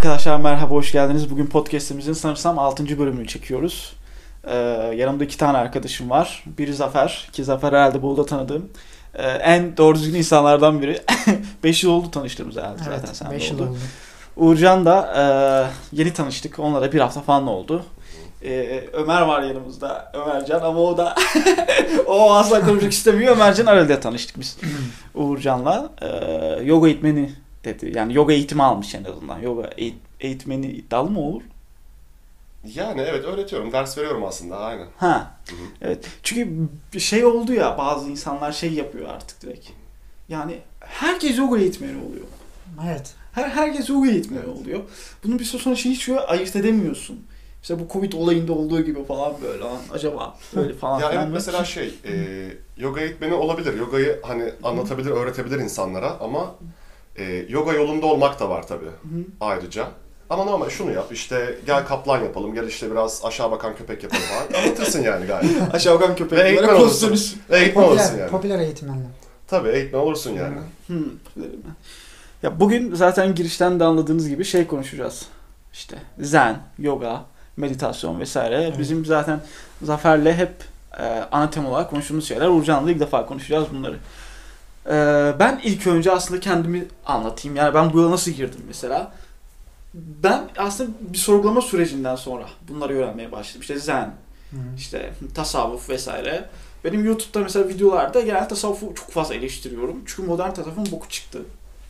Arkadaşlar merhaba, hoş geldiniz. Bugün podcastimizin sanırsam 6. bölümünü çekiyoruz. Ee, yanımda iki tane arkadaşım var. Biri Zafer, ki Zafer herhalde Bolu'da tanıdığım ee, en doğru düzgün insanlardan biri. 5 yıl oldu tanıştığımız herhalde Evet, zaten sen 5 yıl oldu. oldu. Uğurcan da e, yeni tanıştık. Onunla da bir hafta falan oldu. Ee, Ömer var yanımızda. Ömercan ama o da o asla konuşmak istemiyor. Ömercan Aral'de tanıştık biz Uğurcan'la. Ee, yoga eğitmeni dedi. Yani yoga eğitimi almış en azından. Yoga eğit- eğitmeni iddialı mı olur? Yani evet öğretiyorum. Ders veriyorum aslında aynen. Ha. Hı hı. Evet. Çünkü şey oldu ya bazı insanlar şey yapıyor artık direkt. Yani herkes yoga eğitmeni oluyor. Evet. Her herkes yoga eğitmeni Evet. oluyor. Bunun bir süre sonra şey hiç ayırt edemiyorsun. İşte bu Covid olayında olduğu gibi falan böyle acaba böyle falan. Ya evet mesela şey, e, yoga eğitmeni olabilir. Yogayı hani anlatabilir, öğretebilir insanlara ama e, yoga yolunda olmak da var tabii Hı. ayrıca. Ama normal şunu yap işte gel kaplan yapalım, gel işte biraz aşağı bakan köpek yapalım falan. Anlatırsın yani gayet. Aşağı bakan Ve köpeklere eğitmen olursun. Ve eğitmen olursun Popüler, yani. popüler eğitmenler. Tabii eğitmen olursun yani. Hmm. Ya bugün zaten girişten de anladığınız gibi şey konuşacağız. İşte zen, yoga, meditasyon vesaire. Evet. Bizim zaten Zafer'le hep e, ana tema olarak konuştuğumuz şeyler. Uğurcan'la ilk defa konuşacağız bunları. E, ben ilk önce aslında kendimi anlatayım. Yani ben bu yola nasıl girdim mesela. Ben aslında bir sorgulama sürecinden sonra bunları öğrenmeye başladım. İşte zen, işte tasavvuf vesaire. Benim YouTube'da mesela videolarda genel tasavvufu çok fazla eleştiriyorum. Çünkü modern tasavvufun boku çıktı.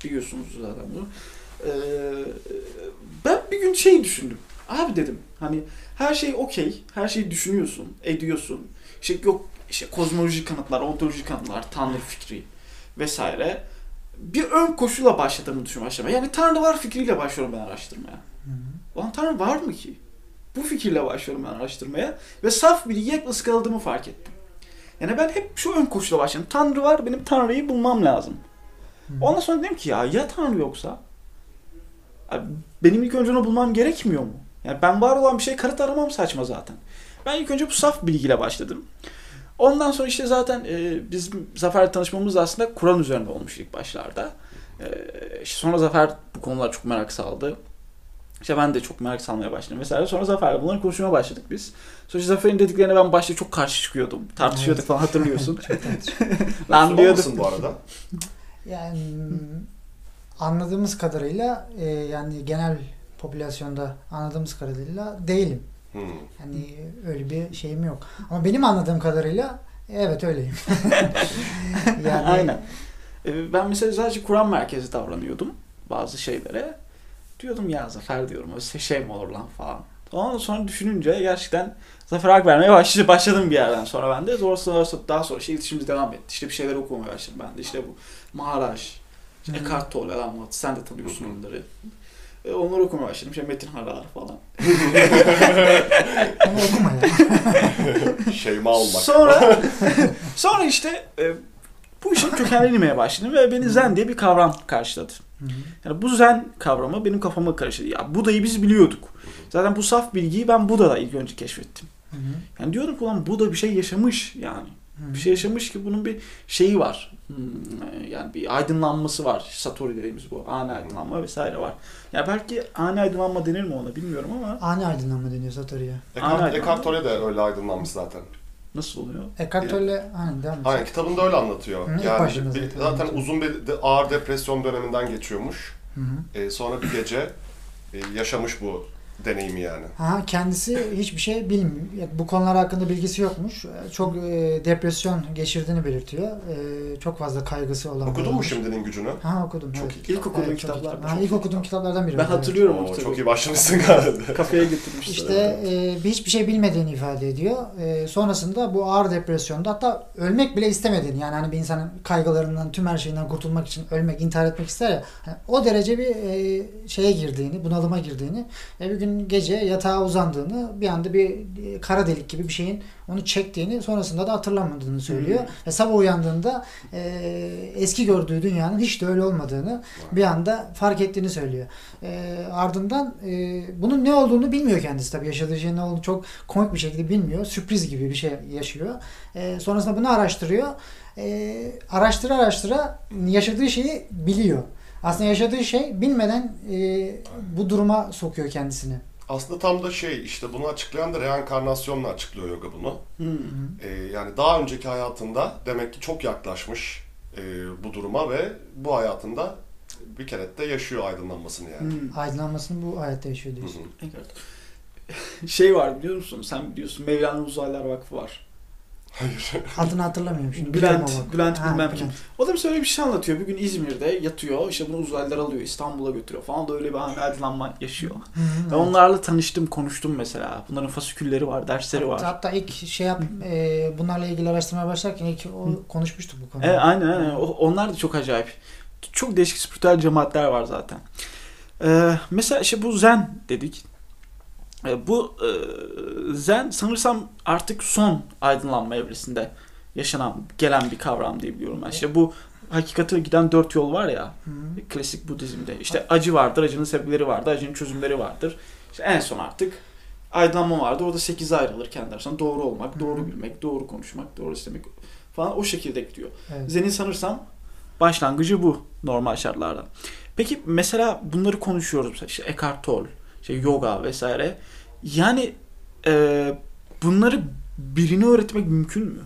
Biliyorsunuz zaten bunu. Ee, ben bir gün şey düşündüm. Abi dedim hani her şey okey. Her şeyi düşünüyorsun, ediyorsun. İşte yok işte kozmolojik kanıtlar, ontolojik kanıtlar, tanrı fikri vesaire. Bir ön koşula başladığımı düşünmeye başlamaya. Yani tanrı var fikriyle başlıyorum ben araştırmaya. Hı hı. Ulan Tanrı var mı ki? Bu fikirle başlıyorum ben araştırmaya ve saf bilgiye hep ıskaladığımı fark ettim. Yani ben hep şu ön koşula başladım. Tanrı var, benim Tanrı'yı bulmam lazım. Hı. Ondan sonra dedim ki ya ya Tanrı yoksa? Benim ilk önce onu bulmam gerekmiyor mu? Yani ben var olan bir şey kanıt aramam saçma zaten. Ben ilk önce bu saf bilgiyle başladım. Ondan sonra işte zaten e, bizim Zafer'le tanışmamız da aslında Kur'an üzerinde olmuş ilk başlarda. E, işte sonra Zafer bu konulara çok merak saldı. İşte ben de çok merak salmaya başladım vesaire. Sonra Zafer'le bunları konuşmaya başladık biz. Sonra işte Zafer'in dediklerine ben başta çok karşı çıkıyordum. Tartışıyorduk Evet. falan hatırlıyorsun. Lan diyordum. bu arada? Yani anladığımız kadarıyla e, yani genel popülasyonda anladığımız kadarıyla değilim. Hmm. Yani öyle bir şeyim yok. Ama benim anladığım kadarıyla evet öyleyim. yani Aynen. Ee, Ben mesela sadece Kur'an merkezi davranıyordum bazı şeylere. Diyordum ya Zafer diyorum öyle şey mi olur lan falan. Ondan sonra düşününce gerçekten Zafer hak vermeye başladı, başladım bir yerden sonra ben de. Sonra, sonra, daha sonra şey iletişimimiz devam etti. İşte bir şeyler okumaya başladım ben de. İşte bu Maharaj, işte Hı. Eckhart Tolle, Alan Watts, sen de tanıyorsun onları. E, onları okumaya başladım. İşte Metin Harar falan. Onu okuma ya. Şeyma olmak. Sonra sonra işte e, bu işin kökenlerine inmeye başladım ve beni zen diye bir kavram karşıladı. Yani bu zen kavramı benim kafama karıştı. Ya Buda'yı biz biliyorduk. Zaten bu saf bilgiyi ben Buda'da ilk önce keşfettim. Yani diyorum ki ulan Buda bir şey yaşamış yani. Bir şey yaşamış ki bunun bir şeyi var. Hmm, Yani bir aydınlanması var. Satori dediğimiz bu. Ani aydınlanma vesaire var. Ya belki ani aydınlanma denir mi ona bilmiyorum ama Ani aydınlanma deniyor Satori'ye. Eckhart. Eckhart Tolle de öyle aydınlanmış zaten. nasıl oluyor? Eckhart Tolle aynen devam et. Aynen kitabında öyle anlatıyor. Hı, yani başında bir- zaten zaten uzun bir de- ağır depresyon döneminden geçiyormuş. Hı hı. Ee, sonra bir gece e, yaşamış bu deneyimi yani. Ha, kendisi hiçbir şey bilmiyor. Yani Bu konular hakkında bilgisi yokmuş. Çok e, depresyon geçirdiğini belirtiyor. E, çok fazla kaygısı olan. Okudun mu. Şimdinin Gücünü? Ha okudum. Çok evet. iyi. İlk okuduğum Evet, kitaplardan. kitap. Ha, çok ilk okuduğum kitaplardan biri. Ben evet. hatırlıyorum o Oo, kitabı. çok iyi başlamışsın galiba. Kafeye getirmişler. İşte e, bir hiçbir şey bilmediğini ifade ediyor. E, sonrasında bu ağır depresyonda hatta ölmek bile istemediğini yani hani bir insanın kaygılarından tüm her şeyinden kurtulmak için ölmek, intihar etmek ister ya. hani o derece bir e, şeye girdiğini, bunalıma girdiğini ve bir gün gece yatağa uzandığını bir anda bir e, kara delik gibi bir şeyin onu çektiğini sonrasında da hatırlamadığını söylüyor. Ve sabah uyandığında e, eski gördüğü dünyanın hiç de öyle olmadığını bir anda fark ettiğini söylüyor. E, ardından e, bunun ne olduğunu bilmiyor kendisi tabii yaşadığı şeyin ne olduğunu çok komik bir şekilde bilmiyor. Sürpriz gibi bir şey yaşıyor. E, sonrasında bunu araştırıyor. E, araştıra araştıra yaşadığı şeyi biliyor. Aslında yaşadığı şey bilmeden e, bu duruma sokuyor kendisini. Aslında tam da şey işte bunu açıklayan da reenkarnasyonla açıklıyor yoga bunu. Hı. Ee, yani daha önceki hayatında demek ki çok yaklaşmış e, bu duruma ve bu hayatında bir kere de yaşıyor aydınlanmasını yani. Hı. Aydınlanmasını bu hayatta yaşıyor Hı diyorsun. hı. Evet. Şey var biliyor musun? Sen biliyorsun Mevlana Uzaylılar Vakfı var. Hayır. Adını hatırlamıyorum şimdi. Bülent- bak. Bülent Ha, bilmem kim. Bülent. O da bir söyle bir şey anlatıyor. Bir gün İzmir'de yatıyor. İşte bunu uzaylılar alıyor. İstanbul'a götürüyor falan da öyle bir aydınlanma yaşıyor. Evet. onlarla tanıştım, konuştum mesela. Bunların fasikülleri var, dersleri var. Hatta ilk şey yap, e, bunlarla ilgili araştırmaya başlarken ilk o konuşmuştuk bu konuda. Evet, aynen aynen. O- onlar da çok acayip. Çok değişik spiritüel cemaatler var zaten. Ee, mesela işte bu zen dedik. Ee, bu e, zen sanırsam artık son aydınlanma evresinde yaşanan, gelen bir kavram diye biliyorum ben. İşte bu hakikate giden dört yol var ya Hı hı. klasik Budizm'de. İşte acı vardır, acının sebepleri vardır, acının çözümleri vardır. İşte en son artık aydınlanma vardır. Orada sekize ayrılır kendi arasında. Doğru olmak, Hı. doğru bilmek, doğru konuşmak, doğru istemek falan o şekilde gidiyor. Evet. Zen'in sanırsam başlangıcı bu normal şartlarda. Peki mesela bunları konuşuyoruz. İşte Eckhart Tolle, işte yoga vesaire. Yani e, bunları birine öğretmek mümkün mü?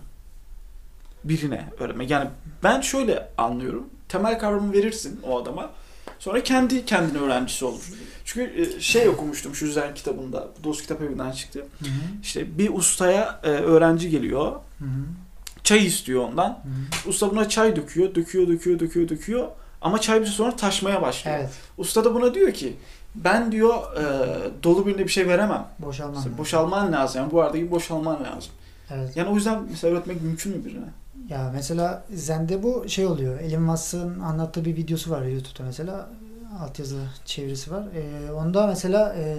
Birine öğretmek. Yani ben şöyle anlıyorum. Temel kavramı verirsin o adama. Sonra kendi kendine öğrencisi olur. Çünkü e, şey okumuştum şu Zen kitabında. Dost kitap evinden çıktı. Hı hı. İşte bir ustaya e, öğrenci geliyor. Hı hı. Çay istiyor ondan. Hı hı. Usta buna çay döküyor, döküyor, döküyor, döküyor, döküyor. Ama çay bir süre sonra taşmaya başlıyor. Evet. Usta da buna diyor ki ben diyor e, dolu birine bir şey veremem. Boşalman. Mesela boşalman lazım. Yani bu arada gibi boşalman lazım. Evet. Yani o yüzden mesela öğretmek mümkün mü birine? Ya mesela Zen'de bu şey oluyor. Elon Musk'ın anlattığı bir videosu var YouTube'da mesela. Altyazı çevirisi var. Ee, onda mesela e,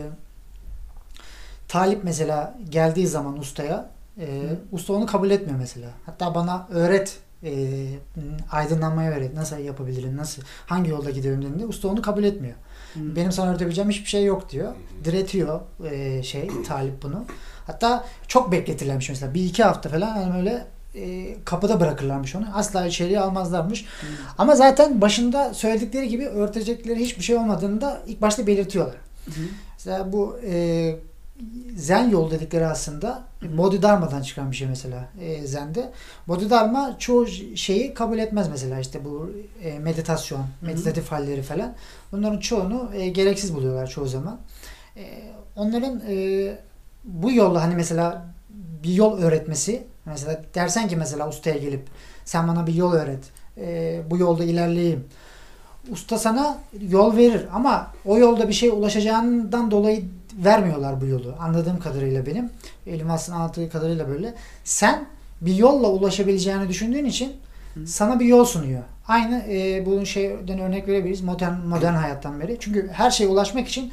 talip mesela geldiği zaman ustaya e, Hı. usta onu kabul etmiyor mesela. Hatta bana öğret e, aydınlanmayı öğret. Nasıl yapabilirim? Nasıl hangi yolda giderim dediğinde usta onu kabul etmiyor. Benim sana öğretebileceğim hiçbir şey yok diyor. Diretiyor e, şey talip bunu. Hatta çok bekletirlermiş mesela. Bir iki hafta falan yani böyle e, kapıda bırakırlarmış onu. Asla içeriye almazlarmış. Hı. Ama zaten başında söyledikleri gibi örtecekleri hiçbir şey olmadığını da ilk başta belirtiyorlar. Hı. Mesela bu e, Zen yol dedikleri aslında. Bodhidharma'dan çıkan bir şey mesela e, Zen'de. Bodhidharma çoğu şeyi kabul etmez mesela işte bu e, meditasyon, meditatif halleri falan. Bunların çoğunu e, gereksiz buluyorlar çoğu zaman. E, onların e, bu yolla hani mesela bir yol öğretmesi mesela dersen ki mesela ustaya gelip sen bana bir yol öğret. e, bu yolda ilerleyeyim. Usta sana yol verir ama o yolda bir şeye ulaşacağından dolayı vermiyorlar bu yolu. Anladığım kadarıyla benim. Elim aslında anlattığı kadarıyla böyle. Sen bir yolla ulaşabileceğini düşündüğün için Hı. sana bir yol sunuyor. Aynı e, bunun şeyden örnek verebiliriz modern modern hayattan beri. Çünkü her şeye ulaşmak için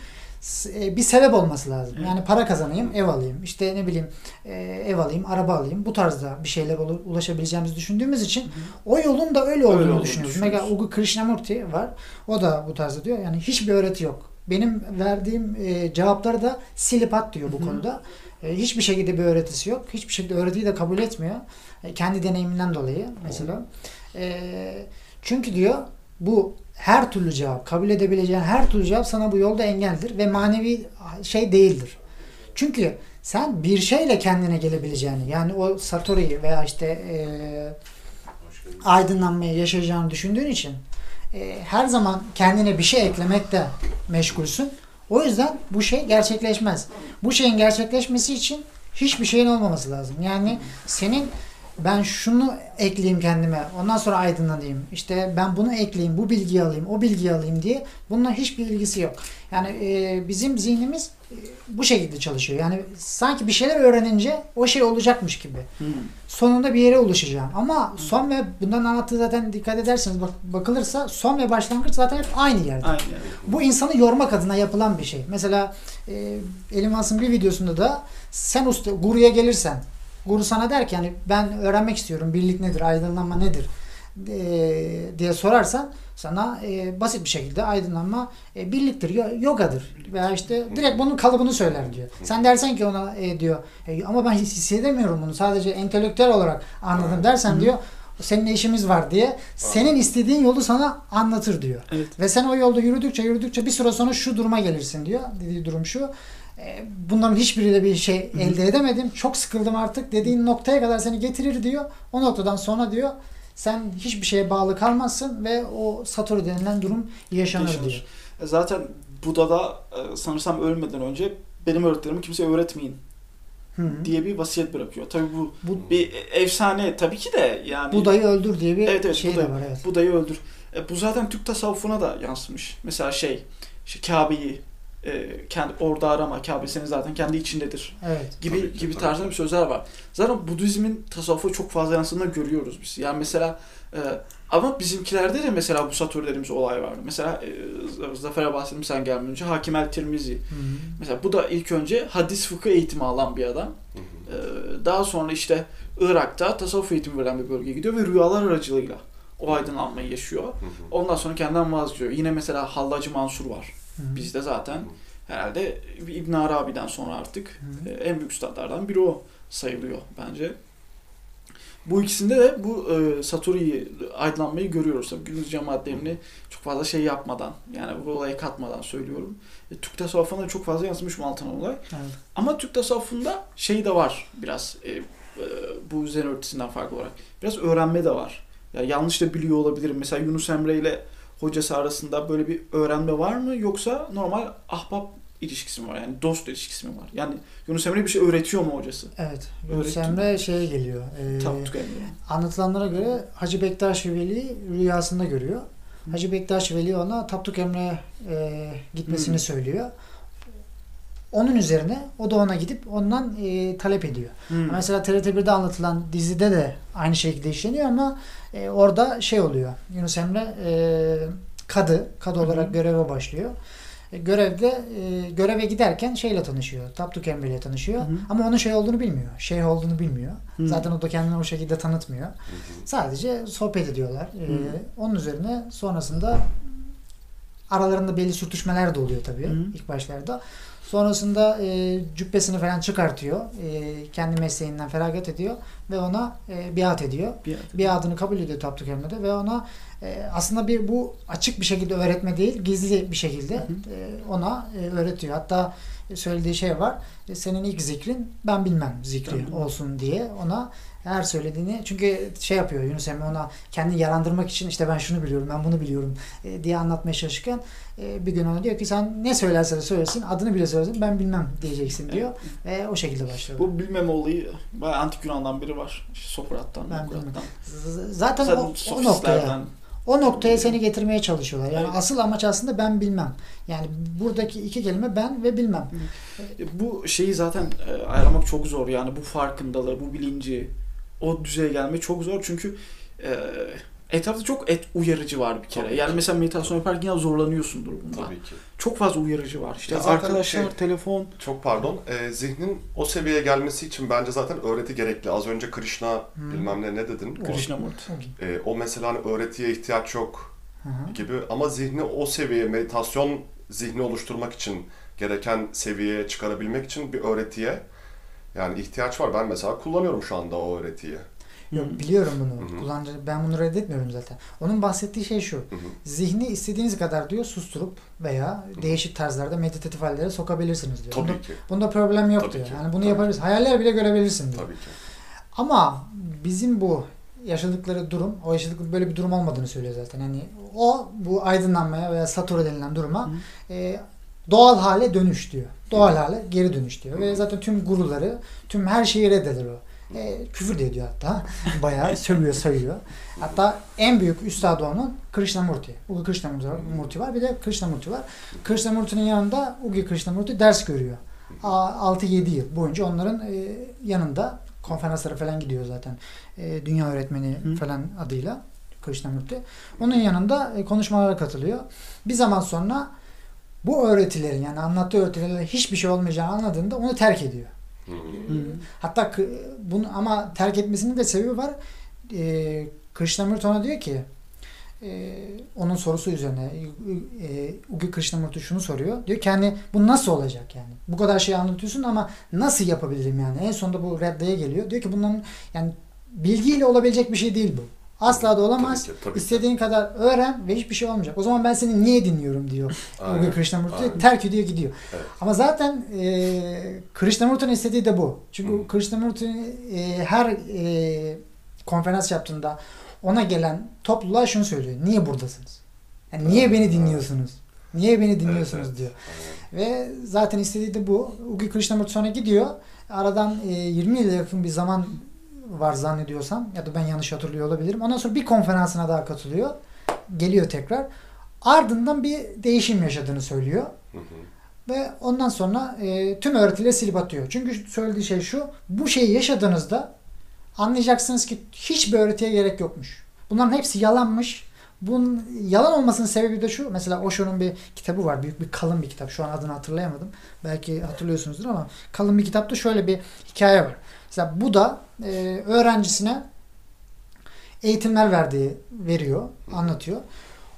e, bir sebep olması lazım. Evet. Yani para kazanayım, ev alayım, işte ne bileyim e, ev alayım, araba alayım. Bu tarzda bir şeyler ulaşabileceğimizi düşündüğümüz için o yolun da öyle olduğunu olduğunu düşünüyoruz. Mesela Ugu Krishnamurti var. O da bu tarzda diyor. Yani hiçbir öğreti yok. Benim verdiğim e, cevapları da silip at diyor bu Hı hı. konuda. E, hiçbir şekilde bir öğretisi yok. Hiçbir şekilde öğretiyi de kabul etmiyor. E, kendi deneyiminden dolayı mesela. E, çünkü diyor bu her türlü cevap, kabul edebileceğin her türlü cevap sana bu yolda engeldir ve manevi şey değildir. Çünkü sen bir şeyle kendine gelebileceğini yani o Satori'yi veya işte e, aydınlanmayı yaşayacağını düşündüğün için e, her zaman kendine bir şey eklemekte meşgulsün. O yüzden bu şey gerçekleşmez. Bu şeyin gerçekleşmesi için hiçbir şeyin olmaması lazım. Yani senin ben şunu ekleyeyim kendime, ondan sonra aydınlanayım. İşte ben bunu ekleyeyim, bu bilgiyi alayım, o bilgiyi alayım diye bununla hiçbir ilgisi yok. Yani e, bizim zihnimiz bu şekilde çalışıyor. Yani sanki bir şeyler öğrenince o şey olacakmış gibi Hı. sonunda bir yere ulaşacağım. Ama son ve bundan anlattığı zaten dikkat ederseniz bak, bakılırsa son ve başlangıç zaten hep aynı yerde. Aynen. Bu insanı yormak adına yapılan bir şey. Mesela e, Elim Hans'ın bir videosunda da sen usta guruya gelirsen guru sana der ki yani ben öğrenmek istiyorum birlik nedir, aydınlanma nedir diye sorarsan sana e, basit bir şekilde aydınlanma e, birliktir, yo- yogadır veya işte direkt bunun kalıbını söyler diyor. Sen dersen ki ona e, diyor e, ama ben his- hissedemiyorum bunu sadece entelektüel olarak anladım dersen diyor Seninle işimiz var diye senin istediğin yolu sana anlatır diyor. Evet. Ve sen o yolda yürüdükçe yürüdükçe bir süre sonra şu duruma gelirsin diyor. Dediği durum şu. e, Bunların hiçbiriyle bir şey elde edemedim. Çok sıkıldım artık dediğin noktaya kadar seni getirir diyor. O noktadan sonra diyor sen hiçbir şeye bağlı kalmazsın ve o Satori denilen durum yaşanır, Yaşanır. diyor. E, Zaten Buda'da e, sanırsam ölmeden önce benim öğretilerimi kimseye öğretmeyin Hı hı. diye bir vasiyet bırakıyor. Tabii bu Bu bir efsane tabii ki de yani Buda'yı öldür diye bir Evet, evet, şey Buda'yı- de var evet. Buda'yı öldür. E, bu zaten Türk tasavvufuna da yansımış. Mesela şey, işte Kabe'yi e, kendi orada arama, Kabe senin zaten kendi içindedir Evet. gibi Tabii ki, gibi tarzda bir sözler var. Zaten Budizmin tasavvufa çok fazla yansıdığını görüyoruz biz. Yani mesela e, ama bizimkilerde de mesela bu Satur dediğimiz olay vardı. Mesela e, Zafer'e bahsettim sen gelmeden önce Hakim el Tirmizi. Hı hı. Mesela bu da ilk önce hadis fıkıh eğitimi alan bir adam. Hı hı. Ee, daha sonra işte Irak'ta tasavvuf eğitimi veren bir bölgeye gidiyor ve rüyalar aracılığıyla o aydınlanmayı yaşıyor. Hı hı. Ondan sonra kendinden vazgeçiyor. Yine mesela Hallacı Mansur var. Hı hı. Bizde zaten herhalde İbn Arabi'den sonra artık Hı hı. e, en büyük üstadlardan biri o sayılıyor bence. Bu ikisinde de bu e, Satori'yi aydınlanmayı görüyoruz. Tabii günümüz cemaatlerini çok fazla şey yapmadan yani bu olaya katmadan söylüyorum. E, Türk tasavvufuna çok fazla yansımış bu altın olay. Evet. Ama Türk tasavvufunda şey de var biraz e, e, bu zen örtüsünden farklı olarak. Biraz öğrenme de var. Ya yanlış da biliyor olabilirim. Mesela Yunus Emre ile hocası arasında böyle bir öğrenme var mı yoksa normal ahbap ilişkisi mi var? Yani dost ilişkisi mi var? Yani Yunus Emre bir şey öğretiyor mu hocası? Evet. Yunus. Emre şeye geliyor. E, Tapduk Emre. anlatılanlara göre Hacı Bektaş Veli'yi rüyasında görüyor. Hacı Bektaş Veli ona Tapduk Emre'ye e, gitmesini Hı. söylüyor. Onun üzerine o da ona gidip ondan e, talep ediyor. Hmm. Mesela TRT1'de anlatılan dizide de aynı şekilde işleniyor ama e, orada şey oluyor. Yunus Emre e, kadı, kadı Hı hı. olarak göreve başlıyor. E, görevde e, göreve giderken şeyle tanışıyor. Tapduk Emre ile tanışıyor. Hı hı. Ama onun şey olduğunu bilmiyor. Şeyh olduğunu bilmiyor. Hı. Zaten o da kendini o şekilde tanıtmıyor. Hı hı. Sadece sohbet ediyorlar. E, Hı. onun üzerine sonrasında aralarında belli sürtüşmeler de oluyor tabii Hı. ilk başlarda. Sonrasında e, cübbesini falan çıkartıyor. E, kendi mesleğinden feragat ediyor ve ona e, biat ediyor. Bir, Biatını kabul ediyor Tapduk Emre'de ve ona e, aslında bir bu açık bir şekilde öğretme değil, gizli bir şekilde Hı hı. e, ona e, öğretiyor. Hatta söylediği şey var. e, senin ilk zikrin ben bilmem zikri Ben olsun diye ona her söylediğini çünkü şey yapıyor Yunus Emre ona kendini yarandırmak için işte ben şunu biliyorum ben bunu biliyorum e, diye anlatmaya çalışırken e, bir gün ona diyor ki sen ne söylerse de söylesin adını bile söylesin ben bilmem diyeceksin diyor ve o şekilde başlıyor. Bu bilmeme olayı bayağı antik Yunan'dan biri var. İşte Sokrat'tan, Ben Sokrat'tan. Zaten Zaten o, o noktaya o noktaya seni getirmeye çalışıyorlar. Yani Evet. asıl amaç aslında ben bilmem. Yani buradaki iki kelime ben ve bilmem. E, Bu şeyi zaten ayarlamak çok zor yani bu farkındalığı, bu bilinci o düzeye gelmek çok zor çünkü e, etrafta çok et uyarıcı var bir kere. Tabii yani ki. mesela meditasyon yaparken ya zorlanıyorsundur bunda. Tabii ki. Çok fazla uyarıcı var. İşte Ya zaten arkadaşlar, şey- telefon. Çok pardon. Ee, zihnin o seviyeye gelmesi için bence zaten öğreti gerekli. Az önce Krishna Hmm. bilmem ne ne dedin? Krishnamurti. e, o mesela hani öğretiye ihtiyaç yok Hı hı. gibi ama zihni o seviyeye meditasyon zihni oluşturmak için gereken seviyeye çıkarabilmek için bir öğretiye yani ihtiyaç var. Ben mesela kullanıyorum şu anda o öğretiyi. Yok biliyorum bunu. Kullanıcı ben bunu reddetmiyorum zaten. Onun bahsettiği şey şu. Hı hı. Zihni istediğiniz kadar diyor susturup veya değişik tarzlarda meditatif hallere sokabilirsiniz diyor. Bunda, Tabii ki. bunda problem yok Tabii diyor. ki. Yani bunu Tabii yapabilirsin. Hayaller bile görebilirsin diyor. Tabii ki. Ama bizim bu yaşadıkları durum, o yaşadıkları böyle bir durum olmadığını söylüyor zaten. Hani o bu aydınlanmaya veya satura denilen duruma e, doğal hale dönüş diyor. Doğal hale geri dönüş diyor. Ve zaten tüm guruları, tüm her şeyi reddeder o. E, küfür de ediyor hatta. Bayağı sövüyor, sayıyor. Hatta en büyük üstadı onun Krishnamurti. Ugi Krishnamurti var. Bir de Krishnamurti var. Krishnamurti'nin yanında Ugi Krishnamurti ders görüyor. A- 6-7 yıl boyunca onların e, yanında konferanslara falan gidiyor zaten. E, dünya öğretmeni Hı. falan adıyla Krishnamurti. Onun yanında e, konuşmalara katılıyor. Bir zaman sonra bu öğretilerin yani anlattığı öğretilerle hiçbir şey olmayacağını anladığında onu terk ediyor. Hı. Hı. Hatta bunu ama terk etmesinin de sebebi var. E, Krishnamurti ona diyor ki e, onun sorusu üzerine e, Ugi Krishnamurti şunu soruyor. Diyor ki hani bu nasıl olacak yani? Bu kadar şey anlatıyorsun ama nasıl yapabilirim yani? En sonunda bu reddeye geliyor. Diyor ki bunların yani bilgiyle olabilecek bir şey değil bu. Asla da olamaz. Tabii ki, tabii ki. İstediğin kadar öğren ve hiçbir şey olmayacak. O zaman ben seni niye dinliyorum diyor. Aynen, Krishnamurti terk ediyor gidiyor. Evet. Ama zaten e, Krishnamurti'nin istediği de bu. Çünkü Hı. Krishnamurti e, her e, konferans yaptığında ona gelen topluluğa şunu söylüyor. Niye buradasınız? Yani niye beni dinliyorsunuz? Niye beni dinliyorsunuz evet. diyor. Ve zaten istediği de bu. Ugi Krishnamurti sonra gidiyor. Aradan e, 20 yıla yakın bir zaman var zannediyorsam ya da ben yanlış hatırlıyor olabilirim. Ondan sonra bir konferansına daha katılıyor. Geliyor tekrar. Ardından bir değişim yaşadığını söylüyor. Hı hı. Ve ondan sonra e, tüm öğretileri silip atıyor. Çünkü söylediği şey şu. Bu şeyi yaşadığınızda anlayacaksınız ki hiçbir öğretiye gerek yokmuş. Bunların hepsi yalanmış. Bunun yalan olmasının sebebi de şu. Mesela Osho'nun bir kitabı var. Büyük bir kalın bir kitap. Şu an adını hatırlayamadım. Belki hatırlıyorsunuzdur ama kalın bir kitapta şöyle bir hikaye var. Mesela bu da e, öğrencisine eğitimler verdiği veriyor, anlatıyor.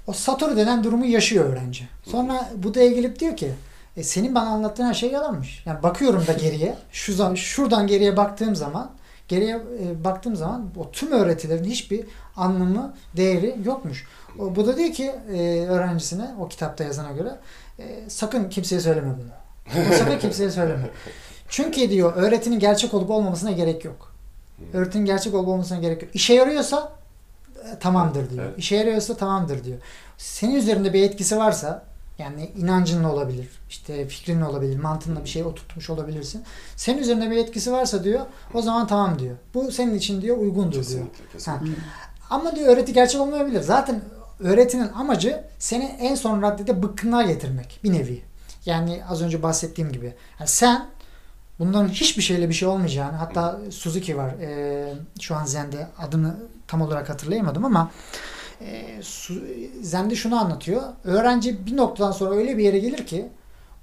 O Satoru denen durumu yaşıyor öğrenci. Sonra bu da gelip diyor ki e, senin bana anlattığın her şey yalanmış. Yani bakıyorum da geriye. Şu zaman şuradan geriye baktığım zaman geriye e, baktığım zaman o tüm öğretilerin hiçbir anlamı, değeri yokmuş. O, bu da diyor ki e, öğrencisine o kitapta yazana göre e, sakın kimseye söyleme. Bunu sakın kimseye söyleme. Çünkü diyor öğretinin gerçek olup olmamasına gerek yok. Öğretinin gerçek olup olmamasına gerek yok. İşe yarıyorsa e, tamamdır diyor. Evet. İşe yarıyorsa tamamdır diyor. Senin üzerinde bir etkisi varsa yani inancınla olabilir, işte fikrinle olabilir, mantığınla bir şey oturtmuş olabilirsin. Senin üzerinde bir etkisi varsa diyor, o zaman tamam diyor. Bu senin için diyor uygundur diyor. Kesinlikle, kesinlikle. Ama diyor öğreti gerçek olmayabilir. Zaten öğretinin amacı seni en son raddede bıkkınlığa getirmek bir nevi. Yani az önce bahsettiğim gibi. Yani sen bunların hiçbir şeyle bir şey olmayacağını hatta Suzuki var. Ee, şu an Zen'de adını tam olarak hatırlayamadım ama e, Su- Zen'de şunu anlatıyor. Öğrenci bir noktadan sonra öyle bir yere gelir ki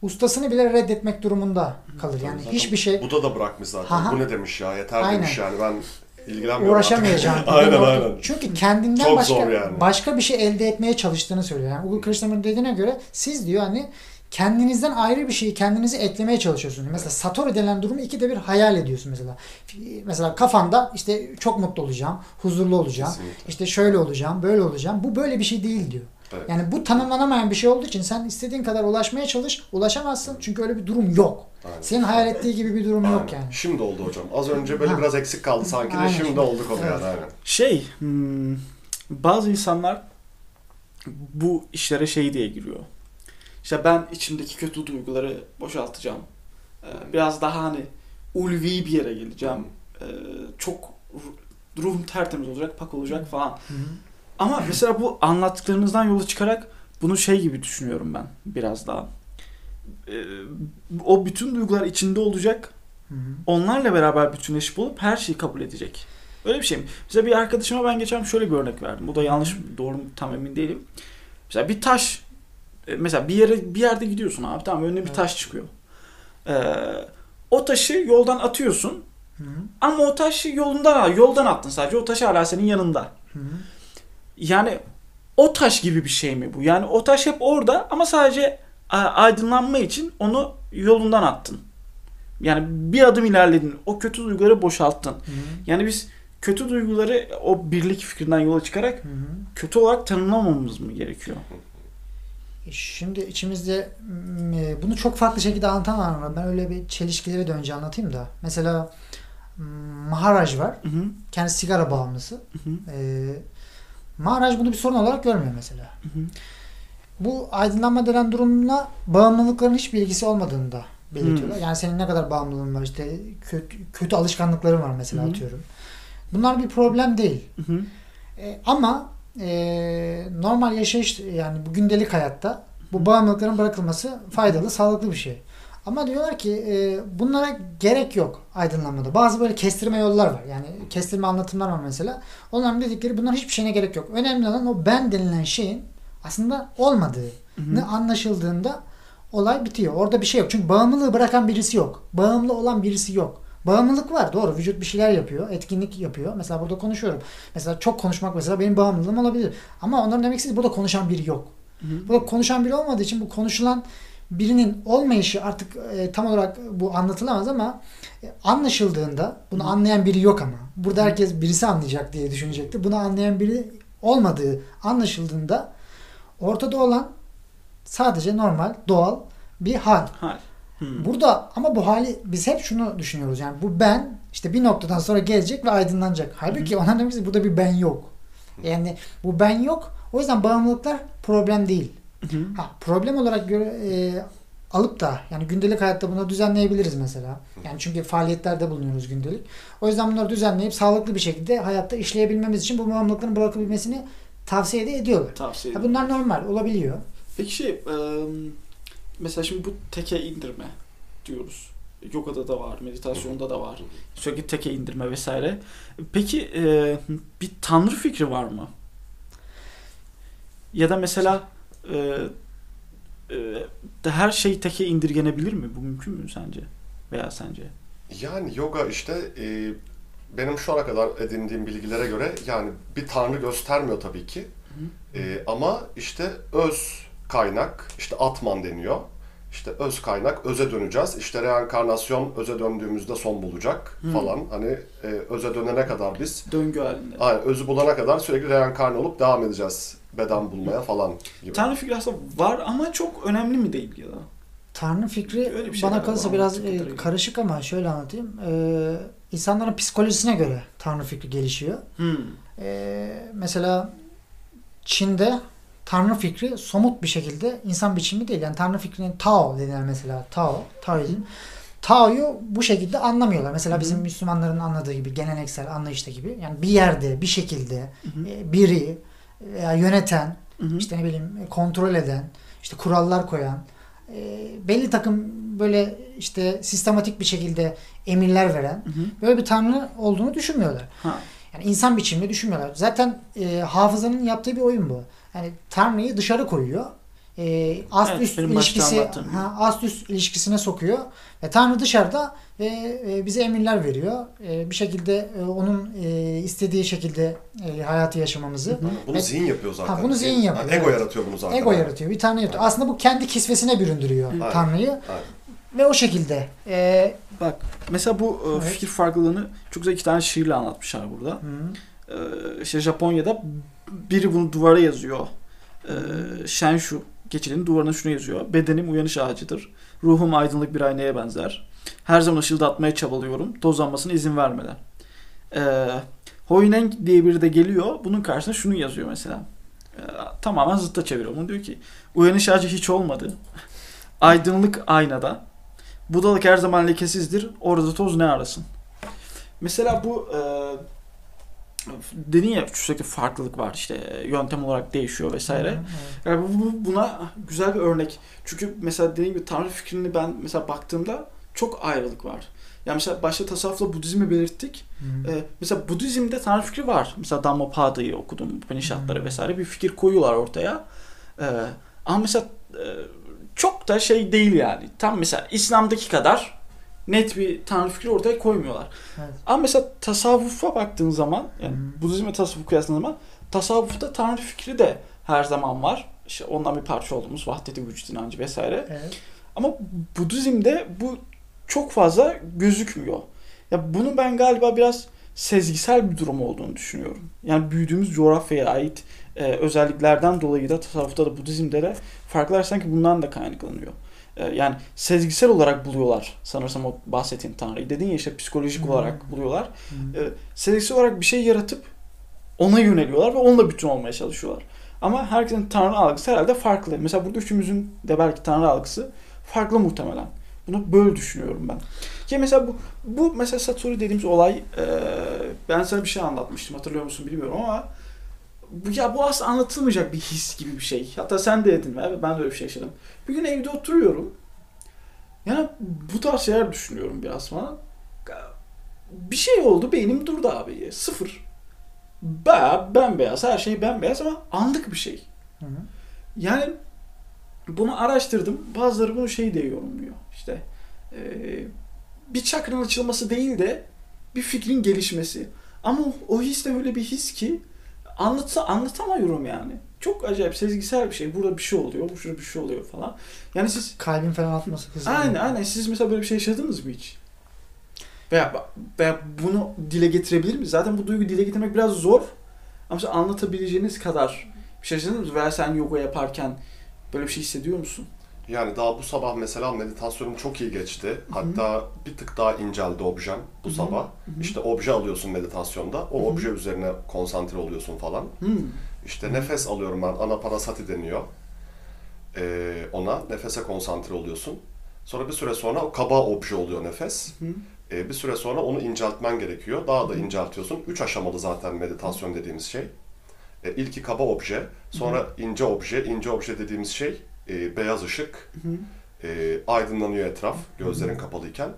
ustasını bile reddetmek durumunda kalır. Yani Zaten hiçbir şey Buda da bırakmış zaten. Aha. Bu ne demiş ya? Yeter Aynen. demiş yani. Ben ilgilenmiyorum uğraşamayacağım. aynen Nokta- aynen. Çünkü kendinden Çok başka yani. başka bir şey elde etmeye çalıştığını söylüyor. Yani Ugur Krishnamurti dediğine göre siz diyor hani kendinizden ayrı bir şeyi kendinize eklemeye çalışıyorsunuz. Mesela Satoru denilen durumu ikide bir hayal ediyorsun mesela. Mesela kafanda işte çok mutlu olacağım, huzurlu olacağım, Kesinlikle. işte şöyle olacağım, böyle olacağım. Bu böyle bir şey değil diyor. Evet. Yani bu tanımlanamayan bir şey olduğu için sen istediğin kadar ulaşmaya çalış, ulaşamazsın. Çünkü öyle bir durum yok. Aynen. Senin hayal ettiği gibi bir durum yok Aynen. yani. Şimdi oldu hocam. Az önce böyle Ha. biraz eksik kaldı sanki de Aynen. şimdi olduk o Evet. yani aynen. Şey, hmm, bazı insanlar bu işlere şey diye giriyor. İşte ben içimdeki kötü duyguları boşaltacağım. Ee, Biraz daha hani ulvi bir yere geleceğim. Ee, Çok ruh- ruhum tertemiz olacak, pak olacak falan. Hı hı. Ama mesela bu anlattıklarınızdan yola çıkarak bunu şey gibi düşünüyorum ben biraz daha. Ee, O bütün duygular içinde olacak Hı onlarla beraber bütünleşip olup her şeyi kabul edecek. Öyle bir şey mi? Mesela bir arkadaşıma ben geçen şöyle bir örnek verdim. Bu da yanlış mı, doğru mu tam emin değilim. Mesela bir taş mesela bir yere bir yerde gidiyorsun abi tamam önüne bir Evet. taş çıkıyor. Ee, o taşı yoldan atıyorsun Hı hı. ama o taşı yolundan al, yoldan attın sadece. O taş hala senin yanında. Hı hı. Yani o taş gibi bir şey mi bu? Yani o taş hep orada ama sadece a, aydınlanma için onu yolundan attın. Yani bir adım ilerledin. O kötü duyguları boşalttın. Hı hı. Yani biz kötü duyguları o birlik fikrinden yola çıkarak Hı hı. kötü olarak tanımlamamamız mı gerekiyor? E Şimdi içimizde e, bunu çok farklı şekilde anlatamam ama ben öyle bir çelişkileri de önce anlatayım da. Mesela Maharaj var. Hı hı, Kendisi sigara bağımlısı. hı hı, E, Maharaj bunu bir sorun olarak görmüyor mesela. hı hı. Bu aydınlanma denen durumla bağımlılıkların hiçbir ilgisi olmadığını da belirtiyorlar. Yani senin ne kadar bağımlılığın var işte kötü, kötü alışkanlıkların var mesela Hı hı. atıyorum. Bunlar bir problem değil. Hı hı. E, ama e, normal yaşayış yani bu gündelik hayatta bu bağımlılıkların bırakılması faydalı, sağlıklı bir şey. Ama diyorlar ki e, bunlara gerek yok aydınlanmada. Bazı böyle kestirme yollar var. Yani kestirme anlatımlar var mesela. Onların dedikleri bunların hiçbir şeyine gerek yok. Önemli olan o ben denilen şeyin aslında olmadığını Hı hı. anlaşıldığında olay bitiyor. Orada bir şey yok. Çünkü bağımlılığı bırakan birisi yok. Bağımlı olan birisi yok. Bağımlılık var doğru. Vücut bir şeyler yapıyor. Etkinlik yapıyor. Mesela burada konuşuyorum. Mesela çok konuşmak mesela benim bağımlılığım olabilir. Ama onların demek istediği burada konuşan biri yok. Hı hı. Burada konuşan biri olmadığı için bu konuşulan birinin olmayışı artık e, tam olarak bu anlatılamaz ama e, anlaşıldığında bunu anlayan biri yok ama. Burada herkes birisi anlayacak diye düşünecekti. Bunu anlayan biri olmadığı anlaşıldığında ortada olan sadece normal, doğal bir hal. Hal. Hmm. Burada ama bu hali biz hep şunu düşünüyoruz. Yani bu ben işte bir noktadan sonra gelecek ve aydınlanacak. Halbuki onların demek ki burada bir ben yok. Yani bu ben yok. O yüzden bağımlılıklar problem değil. Ha, problem olarak göre, e, alıp da yani gündelik hayatta bunu düzenleyebiliriz mesela. Yani çünkü faaliyetlerde bulunuyoruz gündelik. O yüzden bunları düzenleyip sağlıklı bir şekilde hayatta işleyebilmemiz için bu bağımlılıkların bırakabilmesini tavsiye de ediyorlar. Tavsiye Ha, bunlar normal olabiliyor. Peki şey, e, mesela şimdi bu teke indirme diyoruz. Yogada da var, meditasyonda da var. Sürekli teke indirme vesaire. Peki e, bir tanrı fikri var mı? Ya da mesela e, e, her şey teke indirgenebilir mi? Bu mümkün mü sence? Veya sence? Yani yoga işte e, benim şu ana kadar edindiğim bilgilere göre yani bir tanrı göstermiyor tabii ki. E, ama işte öz kaynak, işte atman deniyor. İşte öz kaynak, öze döneceğiz. İşte reenkarnasyon öze döndüğümüzde son bulacak Hı. falan. Hani e, öze dönene kadar biz, Döngü halinde. aynen, özü bulana kadar sürekli reenkarne olup devam edeceğiz beden bulmaya falan gibi. Tanrı fikri aslında var ama çok önemli mi değil ya da? Tanrı fikri Öyle bir şey bana kalırsa biraz e, karışık ama şöyle anlatayım. Ee, insanların psikolojisine göre Tanrı fikri gelişiyor. Hmm. Ee, mesela Çin'de Tanrı fikri somut bir şekilde insan biçimi değil. Yani Tanrı fikrinin Tao denilen mesela Tao, Taoizm. Tao'yu bu şekilde anlamıyorlar. Mesela bizim Müslümanların anladığı gibi geleneksel anlayışta gibi. Yani bir yerde, bir şekilde hı. e, biri veya yöneten, Hı hı. işte ne bileyim kontrol eden, işte kurallar koyan, e, belli takım böyle işte sistematik bir şekilde emirler veren Hı hı. böyle bir tanrı olduğunu düşünmüyorlar. Ha. Yani insan biçiminde düşünmüyorlar. Zaten e, hafızanın yaptığı bir oyun bu. Yani tanrıyı dışarı koyuyor. E, ast Evet, üst ilişkisi ha, ast üst ilişkisine sokuyor ve tanrı dışarıda ve e, bize emirler veriyor. E, bir şekilde e, onun e, istediği şekilde e, hayatı yaşamamızı Hı hı. Bunu Evet. zihin yapıyor zaten. Ha, bunu zihin yapıyor, Ha, ego evet. yaratıyor bunu zaten. ego yaratıyor. Bir tanrı yaratıyor. Aslında bu kendi kisvesine büründürüyor Aynen. tanrıyı Aynen. ve o şekilde e, Bak mesela bu e, Evet. fikir farklılığını çok güzel iki tane şiirle anlatmışlar burada. hı, Ee, işte Japonya'da biri bunu duvara yazıyor. Ee, Shenshu geçidinin duvarına şunu yazıyor. Bedenim uyanış ağacıdır. Ruhum aydınlık bir aynaya benzer. Her zaman ışıldatmaya çabalıyorum. Tozlanmasına izin vermeden. Ee, Hoynen diye biri de geliyor. Bunun karşısına şunu yazıyor mesela. Ee, tamamen zıtta çeviriyor. Bunu diyor ki uyanış ağacı hiç olmadı. Aydınlık aynada. Budalık her zaman lekesizdir. Orada toz ne arasın? Mesela bu e, dedin ya sürekli farklılık var işte yöntem olarak değişiyor vesaire. hı, evet. Yani bu, bu- buna güzel bir örnek. Çünkü mesela dediğim gibi Tanrı fikrini ben mesela baktığımda çok ayrılık var. Yani mesela başta tasavvufla Budizmi belirttik. Hı. Ee, mesela Budizm'de Tanrı fikri var. Mesela Dhammapada'yı okudum, Upanishadları vesaire bir fikir koyuyorlar ortaya. Ee, ama mesela e, çok da şey değil yani. Tam mesela İslam'daki kadar net bir Tanrı fikri ortaya koymuyorlar. Evet. Ama mesela tasavvufa baktığın zaman yani Hmm. Budizm ve tasavvufu kıyasladığın zaman tasavvufta Tanrı fikri de her zaman var. İşte ondan bir parça olduğumuz vahdeti vücut inancı vesaire. Evet. Ama Budizm'de bu çok fazla gözükmüyor. Ya bunu ben galiba biraz sezgisel bir durum olduğunu düşünüyorum. Yani büyüdüğümüz coğrafyaya ait e, özelliklerden dolayı da tasavvufta da Budizm'de de farklar sanki bundan da kaynaklanıyor. E, yani sezgisel olarak buluyorlar sanırsam o bahsettiğin Tanrı'yı. Dedin ya işte psikolojik Hmm. olarak buluyorlar. E, sezgisel olarak bir şey yaratıp ona yöneliyorlar ve onunla bütün olmaya çalışıyorlar. Ama herkesin Tanrı algısı herhalde farklı. Mesela burada üçümüzün de belki Tanrı algısı farklı muhtemelen. Bunu böyle düşünüyorum ben. Ki mesela bu, bu mesela Satori dediğimiz olay e, ben sana bir şey anlatmıştım hatırlıyor musun bilmiyorum ama bu, ya bu aslında anlatılmayacak bir his gibi bir şey. Hatta sen de dedin evet ben de öyle bir şey yaşadım. Bir gün evde oturuyorum. Yani bu tarz şeyler düşünüyorum biraz falan. Bir şey oldu beynim durdu abi. Sıfır. Bayağı bembeyaz her şey bembeyaz ama anlık bir şey. Hı hı. Yani bunu araştırdım. Bazıları bunu şey diye yorumluyor. İşte eee, bir çakranın açılması değil de bir fikrin gelişmesi. Ama o, o his de öyle bir his ki anlatsa anlatamıyorum yani. Çok acayip sezgisel bir şey. Burada bir şey oluyor, bu şurada bir şey oluyor falan. Yani siz Kalbin falan atması hızlı. aynen aynen siz mesela böyle bir şey yaşadınız mı hiç? Veya, veya bunu dile getirebilir mi? Zaten bu duyguyu dile getirmek biraz zor. Ama anlatabileceğiniz kadar bir şey yaşadınız mı? Veya sen yoga yaparken böyle bir şey hissediyor musun? Yani daha bu sabah mesela meditasyonum çok iyi geçti. Hatta bir tık daha inceldi objem bu Hı hı. sabah. Hı hı. İşte obje alıyorsun meditasyonda. O Hı hı. obje üzerine konsantre oluyorsun falan. Hmm. İşte nefes alıyorum ben. Anapanasati deniyor. Ee, ona nefese konsantre oluyorsun. Sonra bir süre sonra o kaba obje oluyor nefes. Ee, bir süre sonra onu inceltmen gerekiyor. Daha da inceltiyorsun. Üç aşamalı zaten meditasyon dediğimiz şey. Ee, ilki kaba obje, sonra ince obje. İnce obje dediğimiz şey e, beyaz ışık. Hı. E, aydınlanıyor etraf gözlerin kapalıyken.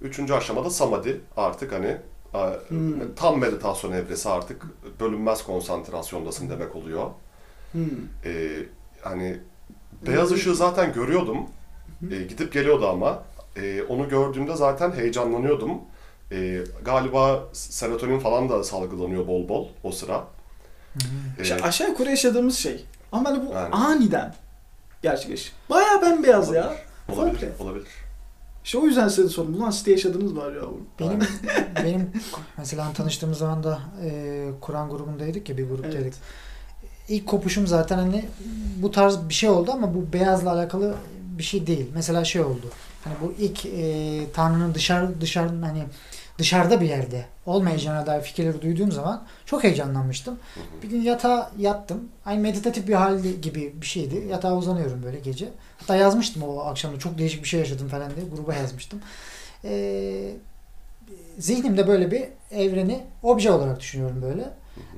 Üçüncü aşamada samadhi artık hani a, Hmm. tam meditasyon evresi artık bölünmez konsantrasyondasın demek oluyor. Hmm. E, hani beyaz ışığı zaten görüyordum. E, gidip geliyordu ama e, onu gördüğümde zaten heyecanlanıyordum. E, galiba serotonin falan da salgılanıyor bol bol o sıra. E, İşte aşağı yukarı yaşadığımız şey. Ama hani bu Aynen. aniden gerçekleşti. Bayağı bembeyaz ya. olabilir, Komple. olabilir. İşte o yüzden size sordum. Ulan site yaşadınız mı acaba? Benim benim mesela tanıştığımız zaman da e, Kur'an grubundaydık ya bir gruptaydık. Evet. İlk kopuşum zaten hani bu tarz bir şey oldu ama bu beyazla alakalı bir şey değil. Mesela şey oldu. Hani bu ilk e, Tanrı'nın dışarı dışarı hani dışarıda bir yerde olmayacağına dair fikirleri duyduğum zaman çok heyecanlanmıştım. Bir gün yatağa yattım. Aynı meditatif bir hal gibi bir şeydi. Yatağa uzanıyorum böyle gece. Hatta yazmıştım o akşamda çok değişik bir şey yaşadım falan diye gruba yazmıştım. Ee, zihnimde böyle bir evreni obje olarak düşünüyorum böyle.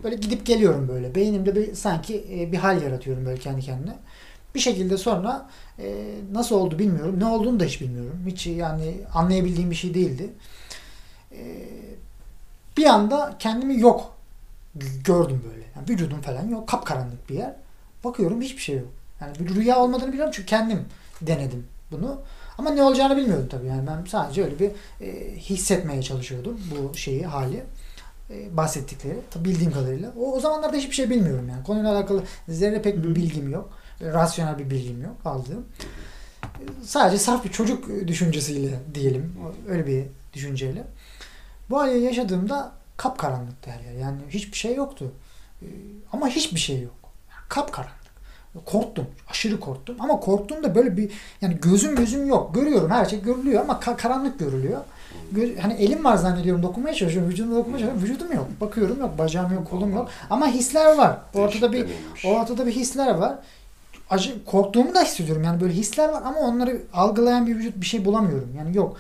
Böyle gidip geliyorum böyle. Beynimde bir sanki e, bir hal yaratıyorum böyle kendi kendine. Bir şekilde sonra e, nasıl oldu bilmiyorum. Ne olduğunu da hiç bilmiyorum. Hiç yani anlayabildiğim bir şey değildi. E, bir anda kendimi yok gördüm böyle. Yani vücudum falan yok. Kapkaranlık bir yer. Bakıyorum hiçbir şey yok. Yani bir rüya olmadığını biliyorum çünkü kendim denedim bunu. Ama ne olacağını bilmiyordum tabii. Yani ben sadece öyle bir e, hissetmeye çalışıyordum bu şeyi, hali. E, bahsettikleri. Tabii bildiğim kadarıyla. O, o zamanlarda hiçbir şey bilmiyorum yani. Konuyla alakalı zerre pek bir bilgim yok. Böyle rasyonel bir bilgim yok aldığım. E, Sadece saf bir çocuk düşüncesiyle diyelim. Öyle bir düşünceyle. Bu hali yaşadığımda kapkaranlıktı her yer. Yani hiçbir şey yoktu. E, Ama hiçbir şey yok. Kapkaranlık. Korktum. Aşırı korktum. Ama korktuğumda böyle bir yani gözüm gözüm yok. Görüyorum her şey görülüyor ama ka- karanlık görülüyor. Gö- hani elim var zannediyorum dokunmaya çalışıyorum. Vücuduma dokunmaya çalışıyorum. Vücudum yok. Bakıyorum yok. Bacağım yok. Kolum yok. Ama hisler var. Ortada bir ortada bir hisler var. Acı korktuğumu da hissediyorum. Yani böyle hisler var ama onları algılayan bir vücut bir şey bulamıyorum. Yani yok.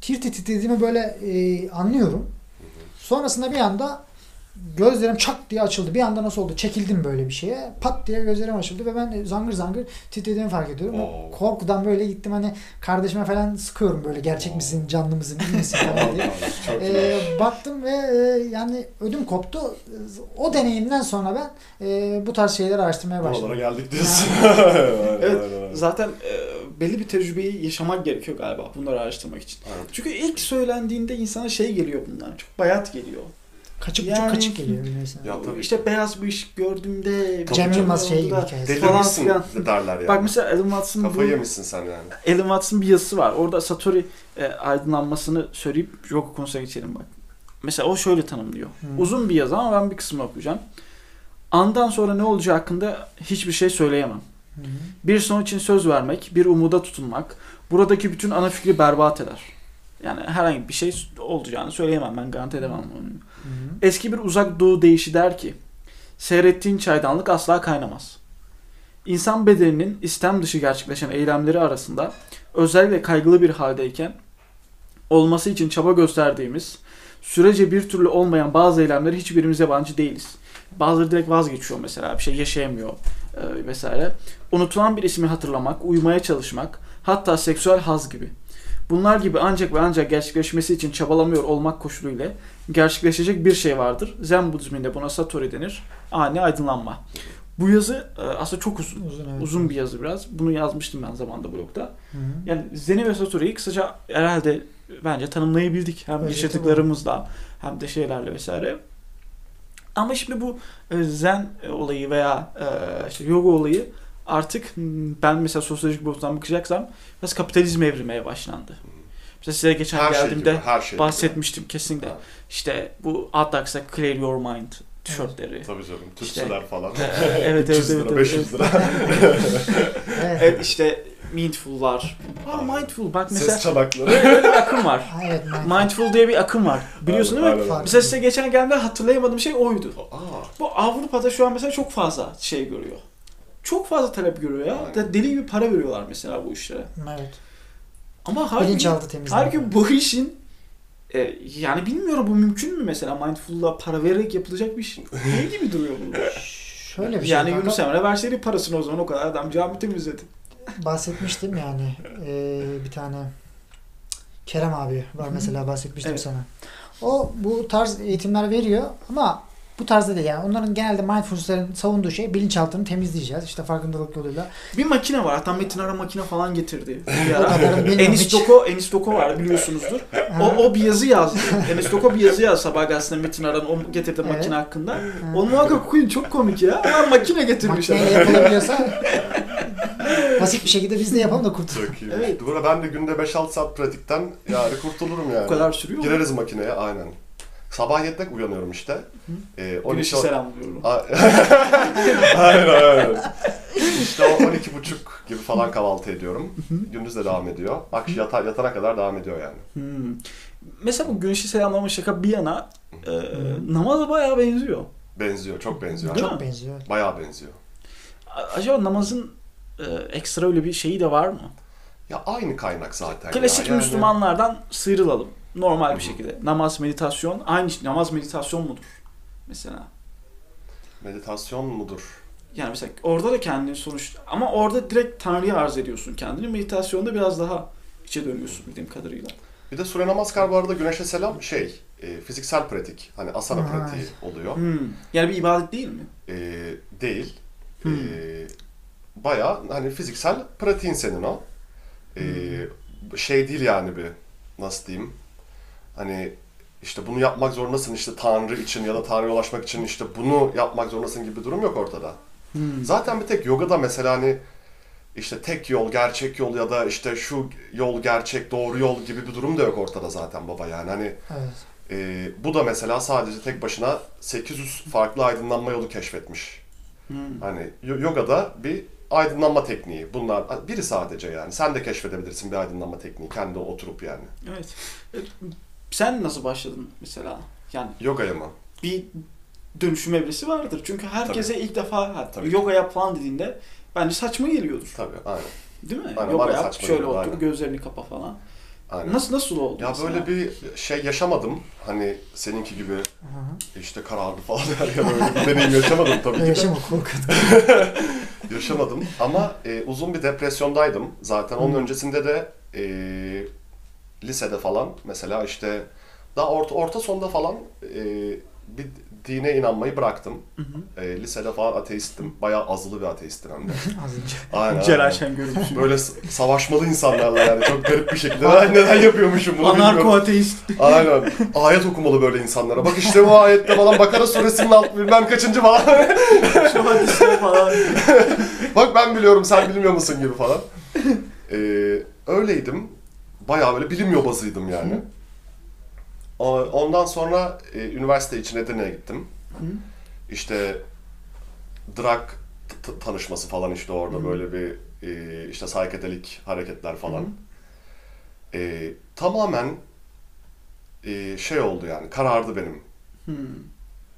Tir tir titrediğimi böyle e, anlıyorum. Sonrasında bir anda gözlerim çak diye açıldı. Bir anda nasıl oldu? Çekildim böyle bir şeye. Pat diye gözlerim açıldı ve ben zangır zangır titrediğimi fark ediyorum. Oo. Korkudan böyle gittim hani kardeşime falan sıkıyorum böyle gerçek misin, canlı mısın, iyi misin falan diye. Ee, baktım ve e, yani ödüm koptu. O deneyimden sonra ben e, bu tarz şeyleri araştırmaya başladım. Buralara geldik diyorsun. Evet. Zaten e, belli bir tecrübeyi yaşamak gerekiyor galiba bunları araştırmak için. Evet. Çünkü ilk söylendiğinde insana şey geliyor bunlar. Çok bayat geliyor. Kaçık Yani- çok kaçık geliyor mesela. Ya tabii. İşte beyaz bir ışık gördüğümde... Cem. Yılmaz şey gibi hikayesi. Falan Delirmişsin filan. derler yani. Bak mesela Alan Watts'ın bu... Kafayı yemişsin sen yani. Alan Watts'ın bir yazısı var. Orada Satori e, aydınlanmasını söyleyip yoga konusuna geçelim bak. Mesela o şöyle tanımlıyor. Hı. Uzun bir yazı ama ben bir kısmını okuyacağım. Andan sonra ne olacağı hakkında hiçbir şey söyleyemem. Hı hı. Bir son için söz vermek, bir umuda tutunmak, buradaki bütün ana fikri berbat eder. Yani herhangi bir şey olacağını söyleyemem ben garanti edemem. Hı hı. Eski bir uzak doğu deyişi der ki, seyrettiğin çaydanlık asla kaynamaz. İnsan bedeninin istem dışı gerçekleşen eylemleri arasında özellikle kaygılı bir haldeyken olması için çaba gösterdiğimiz sürece bir türlü olmayan bazı eylemleri hiçbirimiz yabancı değiliz. Bazıları direkt vazgeçiyor mesela bir şey yaşayamıyor e, vesaire. Unutulan bir ismi hatırlamak, uyumaya çalışmak, hatta seksüel haz gibi. Bunlar gibi ancak ve ancak gerçekleşmesi için çabalamıyor olmak koşuluyla gerçekleşecek bir şey vardır. Zen Budizminde buna Satori denir. Ani aydınlanma. Bu yazı e, aslında çok uzun. Uzun, evet. Uzun bir yazı biraz. Bunu yazmıştım ben zamanında blogda. Hı hı. Yani Zen'i ve Satori'yi kısaca herhalde bence tanımlayabildik. Hem Özeti yaşadıklarımızla hem de şeylerle vesaire. Ama şimdi bu e, zen olayı veya e, işte yoga olayı artık hmm, ben mesela sosyolojik boyuttan bakacaksam biraz kapitalizme evrilmeye başlandı. Mesela size geçen Her şey geldiğimde gibi, her şey bahsetmiştim kesinlikle. Ha. İşte bu Addax'a Clear Your Mind tişörtleri. gibi. Tabii canım. İşte- Tütsüler falan. evet, evet, 300 evet, lira, evet, 500 lira. Evet. Evet işte Mindful'lar. Aa Mindful bak mesela Ses çanakları. böyle bir akım var. Evet. mindful. Mindful diye bir akım var. Biliyorsun değil mi? Aynen, aynen. Mesela size geçen geldiğinde hatırlayamadığım şey oydu. Aa, Bu Avrupa'da şu an mesela çok fazla şey görüyor. Çok fazla talep görüyor ya. Aynen. Deli gibi para veriyorlar mesela bu işlere. Evet. Ama halbuki, Bilinçaltı temizliği. halbuki bu işin e, yani bilmiyorum bu mümkün mü mesela Mindful'la para vererek yapılacak bir iş değil gibi duruyor bu. Şöyle bir şey. yani Yunus Emre verseydi parasını o zaman o kadar adam cami temizledi. Bahsetmiştim yani Ee, bir tane Kerem abi var mesela bahsetmiştim Evet. sana. O bu tarz eğitimler veriyor ama bu tarzda değil yani. Onların genelde mindfulness'ların savunduğu şey bilinçaltını temizleyeceğiz. İşte farkındalık yoluyla. Bir makine var. Hatta Metin Ara makine falan getirdi. Enis. Doko, Enis Doko var biliyorsunuzdur. O, Ha, o bir yazı yazdı. Enis Doko bir yazı yazdı sabah gazetesinde Metin Ara'nın o getirdiği Evet. makine hakkında. ha. Onu muhakkak okuyun çok komik ya. Ama makine getirmiş adam. yapılabiliyorsa basit bir şekilde biz de yapalım da kurtulalım. çok iyi. Evet. Duvara ben de günde 5-6 saat pratikten yani kurtulurum yani. Bu kadar sürüyor mu? Gireriz makineye aynen. Sabah 7'de uyanıyorum işte. Ee, 12 Güneşi selamlıyorum. A- aynen aynen. İşte o 12 buçuk gibi falan kahvaltı ediyorum. Gündüz de devam ediyor. Akş yata, yatana kadar devam ediyor yani. Hmm. Mesela bu güneşi selamlama şaka bir yana e, namaza bayağı benziyor. Benziyor, çok benziyor. Değil mi? Çok benziyor. Bayağı benziyor. A- Acaba namazın e, ekstra öyle bir şeyi de var mı? Ya aynı kaynak zaten. Klasik ya. Yani Müslümanlardan sıyrılalım. Normal bir şekilde. Namaz, meditasyon. Aynı şey. Namaz, meditasyon mudur? Mesela. Meditasyon mudur? Yani mesela orada da kendini sonuç... Ama orada direkt Tanrı'ya arz ediyorsun kendini. Meditasyonda biraz daha içe dönüyorsun bildiğim kadarıyla. Bir de Sure Namaskar bu arada güneşe selam şey, e, fiziksel pratik. Hani asana Ha. pratiği oluyor. Hmm. Yani bir ibadet değil mi? E, değil. Hmm. E, bayağı hani fiziksel pratiğin senin o. E, şey değil yani bir, nasıl diyeyim? Hani işte bunu yapmak zorundasın işte Tanrı için ya da Tanrı'ya ulaşmak için işte bunu yapmak zorundasın gibi bir durum yok ortada. Hmm. Zaten bir tek yogada mesela hani işte tek yol, gerçek yol ya da işte şu yol gerçek, doğru yol gibi bir durum da yok ortada zaten baba yani. Hani Evet. e, bu da mesela sadece tek başına 800 farklı aydınlanma yolu keşfetmiş. Hmm. Hani yo- yogada bir aydınlanma tekniği. Bunlar biri sadece yani. Sen de keşfedebilirsin bir aydınlanma tekniği kendi oturup yani. Evet. E, Sen nasıl başladın mesela? Yani Yogaya mı? bir dönüşüm evresi vardır. Çünkü herkese ilk defa Tabii. yoga yap falan dediğinde bence saçma geliyordur. Tabii aynen. Değil mi? Aynen, yoga yap, şöyle geliyor, otur, aynen. gözlerini kapa falan. Aynen. Nasıl nasıl oldu Ya mesela? böyle bir şey yaşamadım. Hani seninki gibi Aha. işte karardı falan her ya böyle bir deneyim yaşamadım tabii ki de. Yaşama korkut. Yaşamadım ama e, uzun bir depresyondaydım. Zaten onun Hı. öncesinde de e, lisede falan mesela işte daha orta orta sonda falan e, bir dine inanmayı bıraktım. Hı hı. E, lisede falan ateisttim. Bayağı azılı bir ateisttim hem de. Az önce. Aynen. Celal görüntüsü. Böyle savaşmalı insanlarla yani çok garip bir şekilde. Ben neden yapıyormuşum bunu Anarko bilmiyorum. ateist. Aynen. Ayet okumalı böyle insanlara. Bak işte bu ayette falan Bakara suresinin alt bilmem kaçıncı falan. Şu hadiste falan. Bak ben biliyorum sen bilmiyor musun gibi falan. Ee, öyleydim. Bayağı böyle bilim yobazıydım yani. O- Ondan sonra e, üniversite için Edirne'ye gittim. Hı. İşte drag tanışması falan işte orada Hı. böyle bir e, işte psychedelic hareketler falan. Hı. E, tamamen e, şey oldu yani karardı benim Hmm.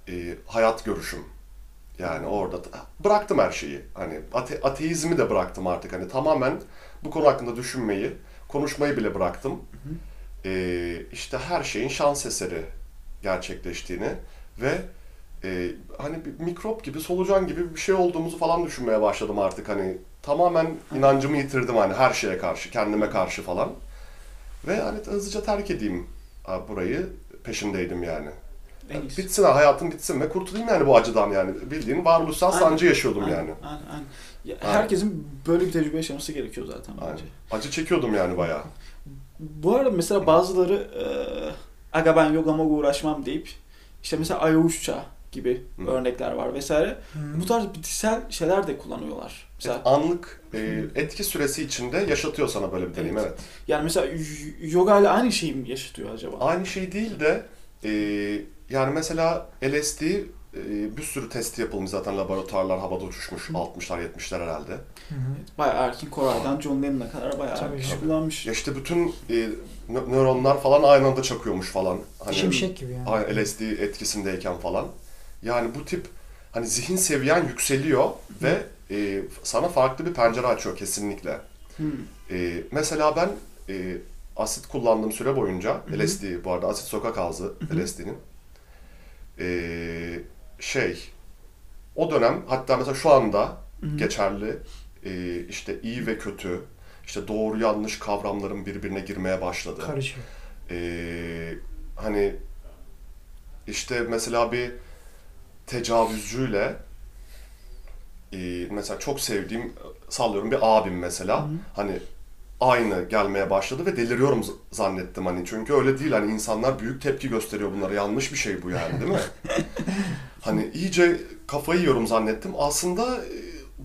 e, hayat görüşüm. Yani orada da- bıraktım her şeyi. Hani ate- ateizmi de bıraktım artık. Hani tamamen bu konu hakkında düşünmeyi, konuşmayı bile bıraktım. E, işte her şeyin şans eseri gerçekleştiğini ve e, hani bir mikrop gibi, solucan gibi bir şey olduğumuzu falan düşünmeye başladım artık. Hani tamamen inancımı yitirdim hani her şeye karşı, kendime karşı falan. Ve hani hızlıca terk edeyim burayı peşindeydim yani. En iyisi. Bitsin ha, hayatım bitsin ve kurtulayım yani bu acıdan yani. Bildiğin varoluşsal Aynen. sancı yaşıyordum Aynen, yani. Aynen, aynen. Ya, Aynen. herkesin böyle bir tecrübe yaşaması gerekiyor zaten Aynen. bence. Acı çekiyordum yani bayağı. Bu arada mesela bazıları e, aga ben yogama uğraşmam deyip işte mesela Ayavuşça gibi Hı. örnekler var vesaire. Hı. Bu tarz bitkisel şeyler de kullanıyorlar. Mesela Anlık e, etki süresi içinde yaşatıyor sana böyle bir deneyim evet. yani mesela yoga ile aynı şeyi mi yaşatıyor acaba? Aynı şey değil de e, yani mesela LSD e, bir sürü testi yapılmış zaten laboratuvarlar havada uçuşmuş 60'lar 70'ler herhalde. Hı hı. Bayağı Erkin Koray'dan John Lennon'a kadar bayağı Tabii, kişi tabii. kullanmış. Ya işte bütün e, nö- nöronlar falan aynı anda çakıyormuş falan. Hani Şimşek gibi yani. LSD etkisindeyken falan. Yani bu tip hani zihin seviyen yükseliyor ve e, sana farklı bir pencere açıyor kesinlikle. Hmm. E, mesela ben e, asit kullandığım süre boyunca hı. LSD bu arada asit sokak ağzı hı. LSD'nin e, şey o dönem hatta mesela şu anda Hı hı. geçerli e, işte iyi ve kötü işte doğru yanlış kavramların birbirine girmeye başladı. Karışıyor. Ee, hani işte mesela bir tecavüzcüyle e, mesela çok sevdiğim sallıyorum bir abim mesela Hı hı. hani aynı gelmeye başladı ve deliriyorum zannettim hani çünkü öyle değil hani insanlar büyük tepki gösteriyor bunlara yanlış bir şey bu yani değil mi? hani iyice kafayı yiyorum zannettim aslında e,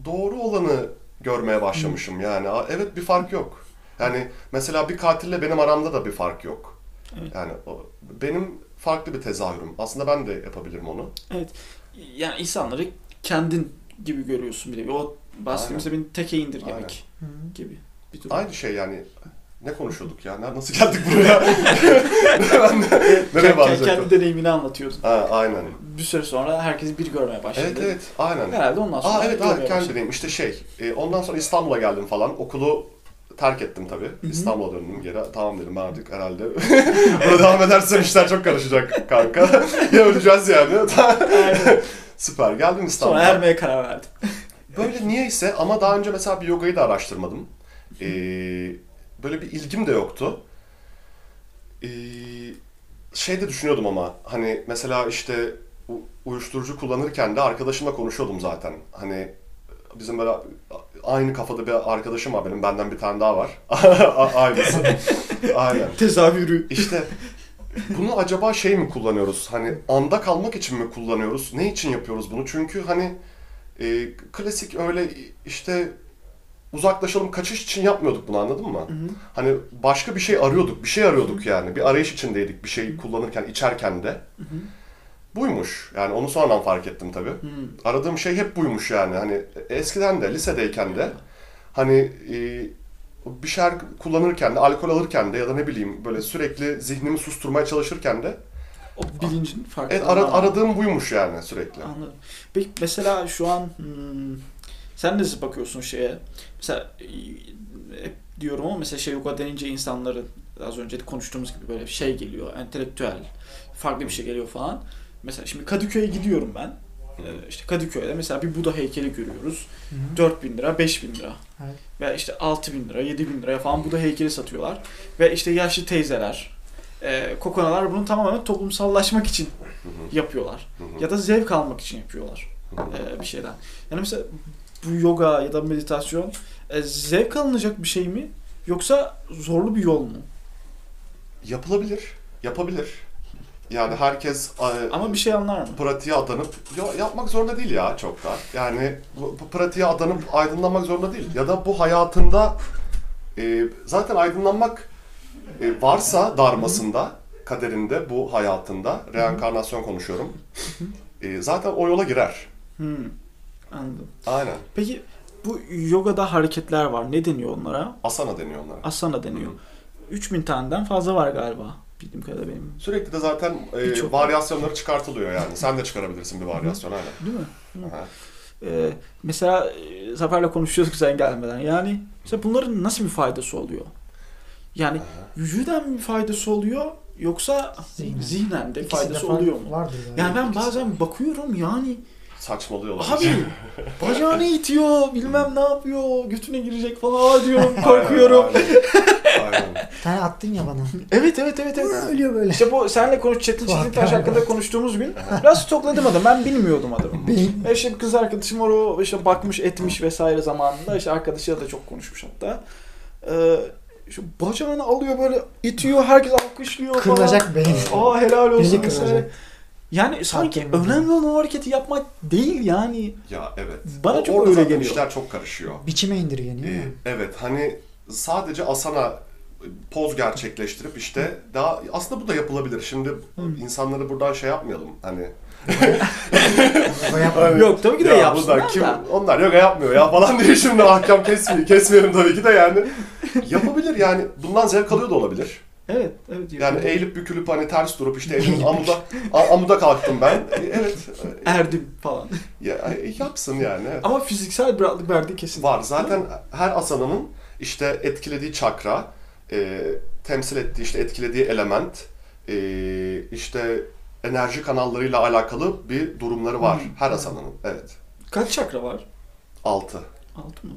doğru olanı görmeye başlamışım yani evet bir fark yok. Yani mesela bir katille benim aramda da bir fark yok. Evet. Yani benim farklı bir tezahürüm. Aslında ben de yapabilirim onu. Yani insanları kendin gibi görüyorsun bir de. O bahsettiğimizde beni teke indirgemek gibi bir durum. Aynı şey yani. Ne konuşuyorduk ya? Nasıl geldik buraya? ben de, nereye Kendi, bağlayacaktım? kendi deneyimini anlatıyordun. Ha, aynen. Bir süre sonra herkes bir görmeye başladı. Evet evet aynen. Herhalde ondan sonra Aa evet evet kendi deneyim. İşte şey e, ondan sonra İstanbul'a geldim falan. Okulu terk ettim tabii. İstanbul'a döndüm geri. Tamam dedim ben artık herhalde. Burada devam edersem işler çok karışacak kanka. ya öleceğiz yani. Süper. Geldim İstanbul'a. Sonra ermeye karar verdim. Böyle niyeyse ama daha önce mesela bir yogayı da araştırmadım. Ee, böyle bir ilgim de yoktu. Ee, şey de düşünüyordum ama hani mesela işte uyuşturucu kullanırken de arkadaşımla konuşuyordum zaten. Hani bizim böyle aynı kafada bir arkadaşım var benim benden bir tane daha var. Aynısı. Aynen. Tezahürü. İşte bunu acaba şey mi kullanıyoruz? Hani anda kalmak için mi kullanıyoruz? Ne için yapıyoruz bunu? Çünkü hani e, klasik öyle işte uzaklaşalım kaçış için yapmıyorduk bunu anladın mı? Hı hı. Hani başka bir şey arıyorduk, bir şey arıyorduk yani. Bir arayış içindeydik bir şey kullanırken, içerken de. Hı hı. Buymuş. Yani onu sonradan fark ettim tabii. Hı. Aradığım şey hep buymuş yani. Hani eskiden de, lisedeyken de hani e, bir şeyler kullanırken de, alkol alırken de ya da ne bileyim böyle sürekli zihnimi susturmaya çalışırken de O bilincin farklı. evet, ara- aradığım buymuş yani sürekli. Anladım. Peki mesela şu an hmm, sen nasıl bakıyorsun şeye? Mesela e, hep diyorum ama mesela şey yoga denince insanların az önce de konuştuğumuz gibi böyle şey geliyor, entelektüel, farklı bir şey geliyor falan. Mesela şimdi Kadıköy'e gidiyorum ben. Ee, işte Kadıköy'de mesela bir Buda heykeli görüyoruz. Hı hı. 4000 lira, 5000 lira. Evet. Ve işte 6000 lira, 7000 liraya falan Buda heykeli satıyorlar. Ve işte yaşlı teyzeler, e, kokonalar bunu tamamen toplumsallaşmak için Hı hı, yapıyorlar. hı hı. Ya da zevk almak için yapıyorlar e, bir şeyden. Yani mesela bu yoga ya da meditasyon e, zevk alınacak bir şey mi? Yoksa zorlu bir yol mu? Yapılabilir, yapabilir. Yani herkes e, Ama bir şey anlar mı? pratiğe adanıp yo, yapmak zorunda değil ya çok da. Yani bu, bu pratiğe adanıp aydınlanmak zorunda değil. Ya da bu hayatında e, zaten aydınlanmak e, varsa darmasında, kaderinde, bu hayatında, reenkarnasyon konuşuyorum. E, zaten o yola girer. Anladım. Aynen. Peki bu yogada hareketler var. Ne deniyor onlara? Asana deniyor onlara. Asana deniyor. Hı. 3000 taneden fazla var galiba. Bildiğim kadarıyla benim. Sürekli de zaten e, varyasyonları çıkartılıyor yani. Sen de çıkarabilirsin bir varyasyon aynen. Değil mi? Aha. Ee, mesela e, Zafer'le konuşuyorduk sen gelmeden. Yani mesela bunların nasıl bir faydası oluyor? Yani vücudan bir faydası oluyor yoksa Zihnen. zihnen de İkisi faydası oluyor mu? Vardır yani. Yani ben bazen bakıyorum yani Saçmalıyorlar. abi bacağını itiyor bilmem ne yapıyor götüne girecek falan Aa diyorum korkuyorum. Aynen. aynen. Tane attın ya bana. evet evet evet evet. Ölüyor böyle. İşte bu senle konuş Çetin Çetintaş galiba. hakkında konuştuğumuz gün biraz stokladım adamı. Ben bilmiyordum adamı. Beyin. E işte bir kız arkadaşım var o işte bakmış etmiş vesaire zamanında işte arkadaşıyla da çok konuşmuş hatta. Ee, şu bacağını alıyor böyle itiyor herkes alkışlıyor falan. Kırılacak beyin. Aa helal olsun vesaire. kırılacak. Yani sanki yemedim. önemli olan o hareketi yapmak değil yani. Ya evet. Bana O- çok orada öyle geliyor. işler çok karışıyor. Biçime indirgeniyor. Ee, ya. evet hani sadece asana poz gerçekleştirip işte daha aslında bu da yapılabilir. Şimdi insanları buradan şey yapmayalım. Hani. Hani- Yok tabii ki de ya yapsınlar bunlar kim da. onlar yoga yapmıyor ya falan diye şimdi ahkam kesmeyelim, kesmeyelim tabii ki de yani. Yapabilir yani. Bundan zevk alıyor da olabilir. Evet, evet. Yani eğilip bükülüp hani ters durup işte elim amuda amuda kalktım ben. E, Evet. Erdim falan. Ya, e, yapsın yani. evet. Ama fiziksel bir rahatlık verdiği kesin. Var. Zaten her asananın işte etkilediği çakra, e, temsil ettiği işte etkilediği element, e, işte enerji kanallarıyla alakalı bir durumları var Hmm. her asananın. Evet. Kaç çakra var? Altı. Altı mı?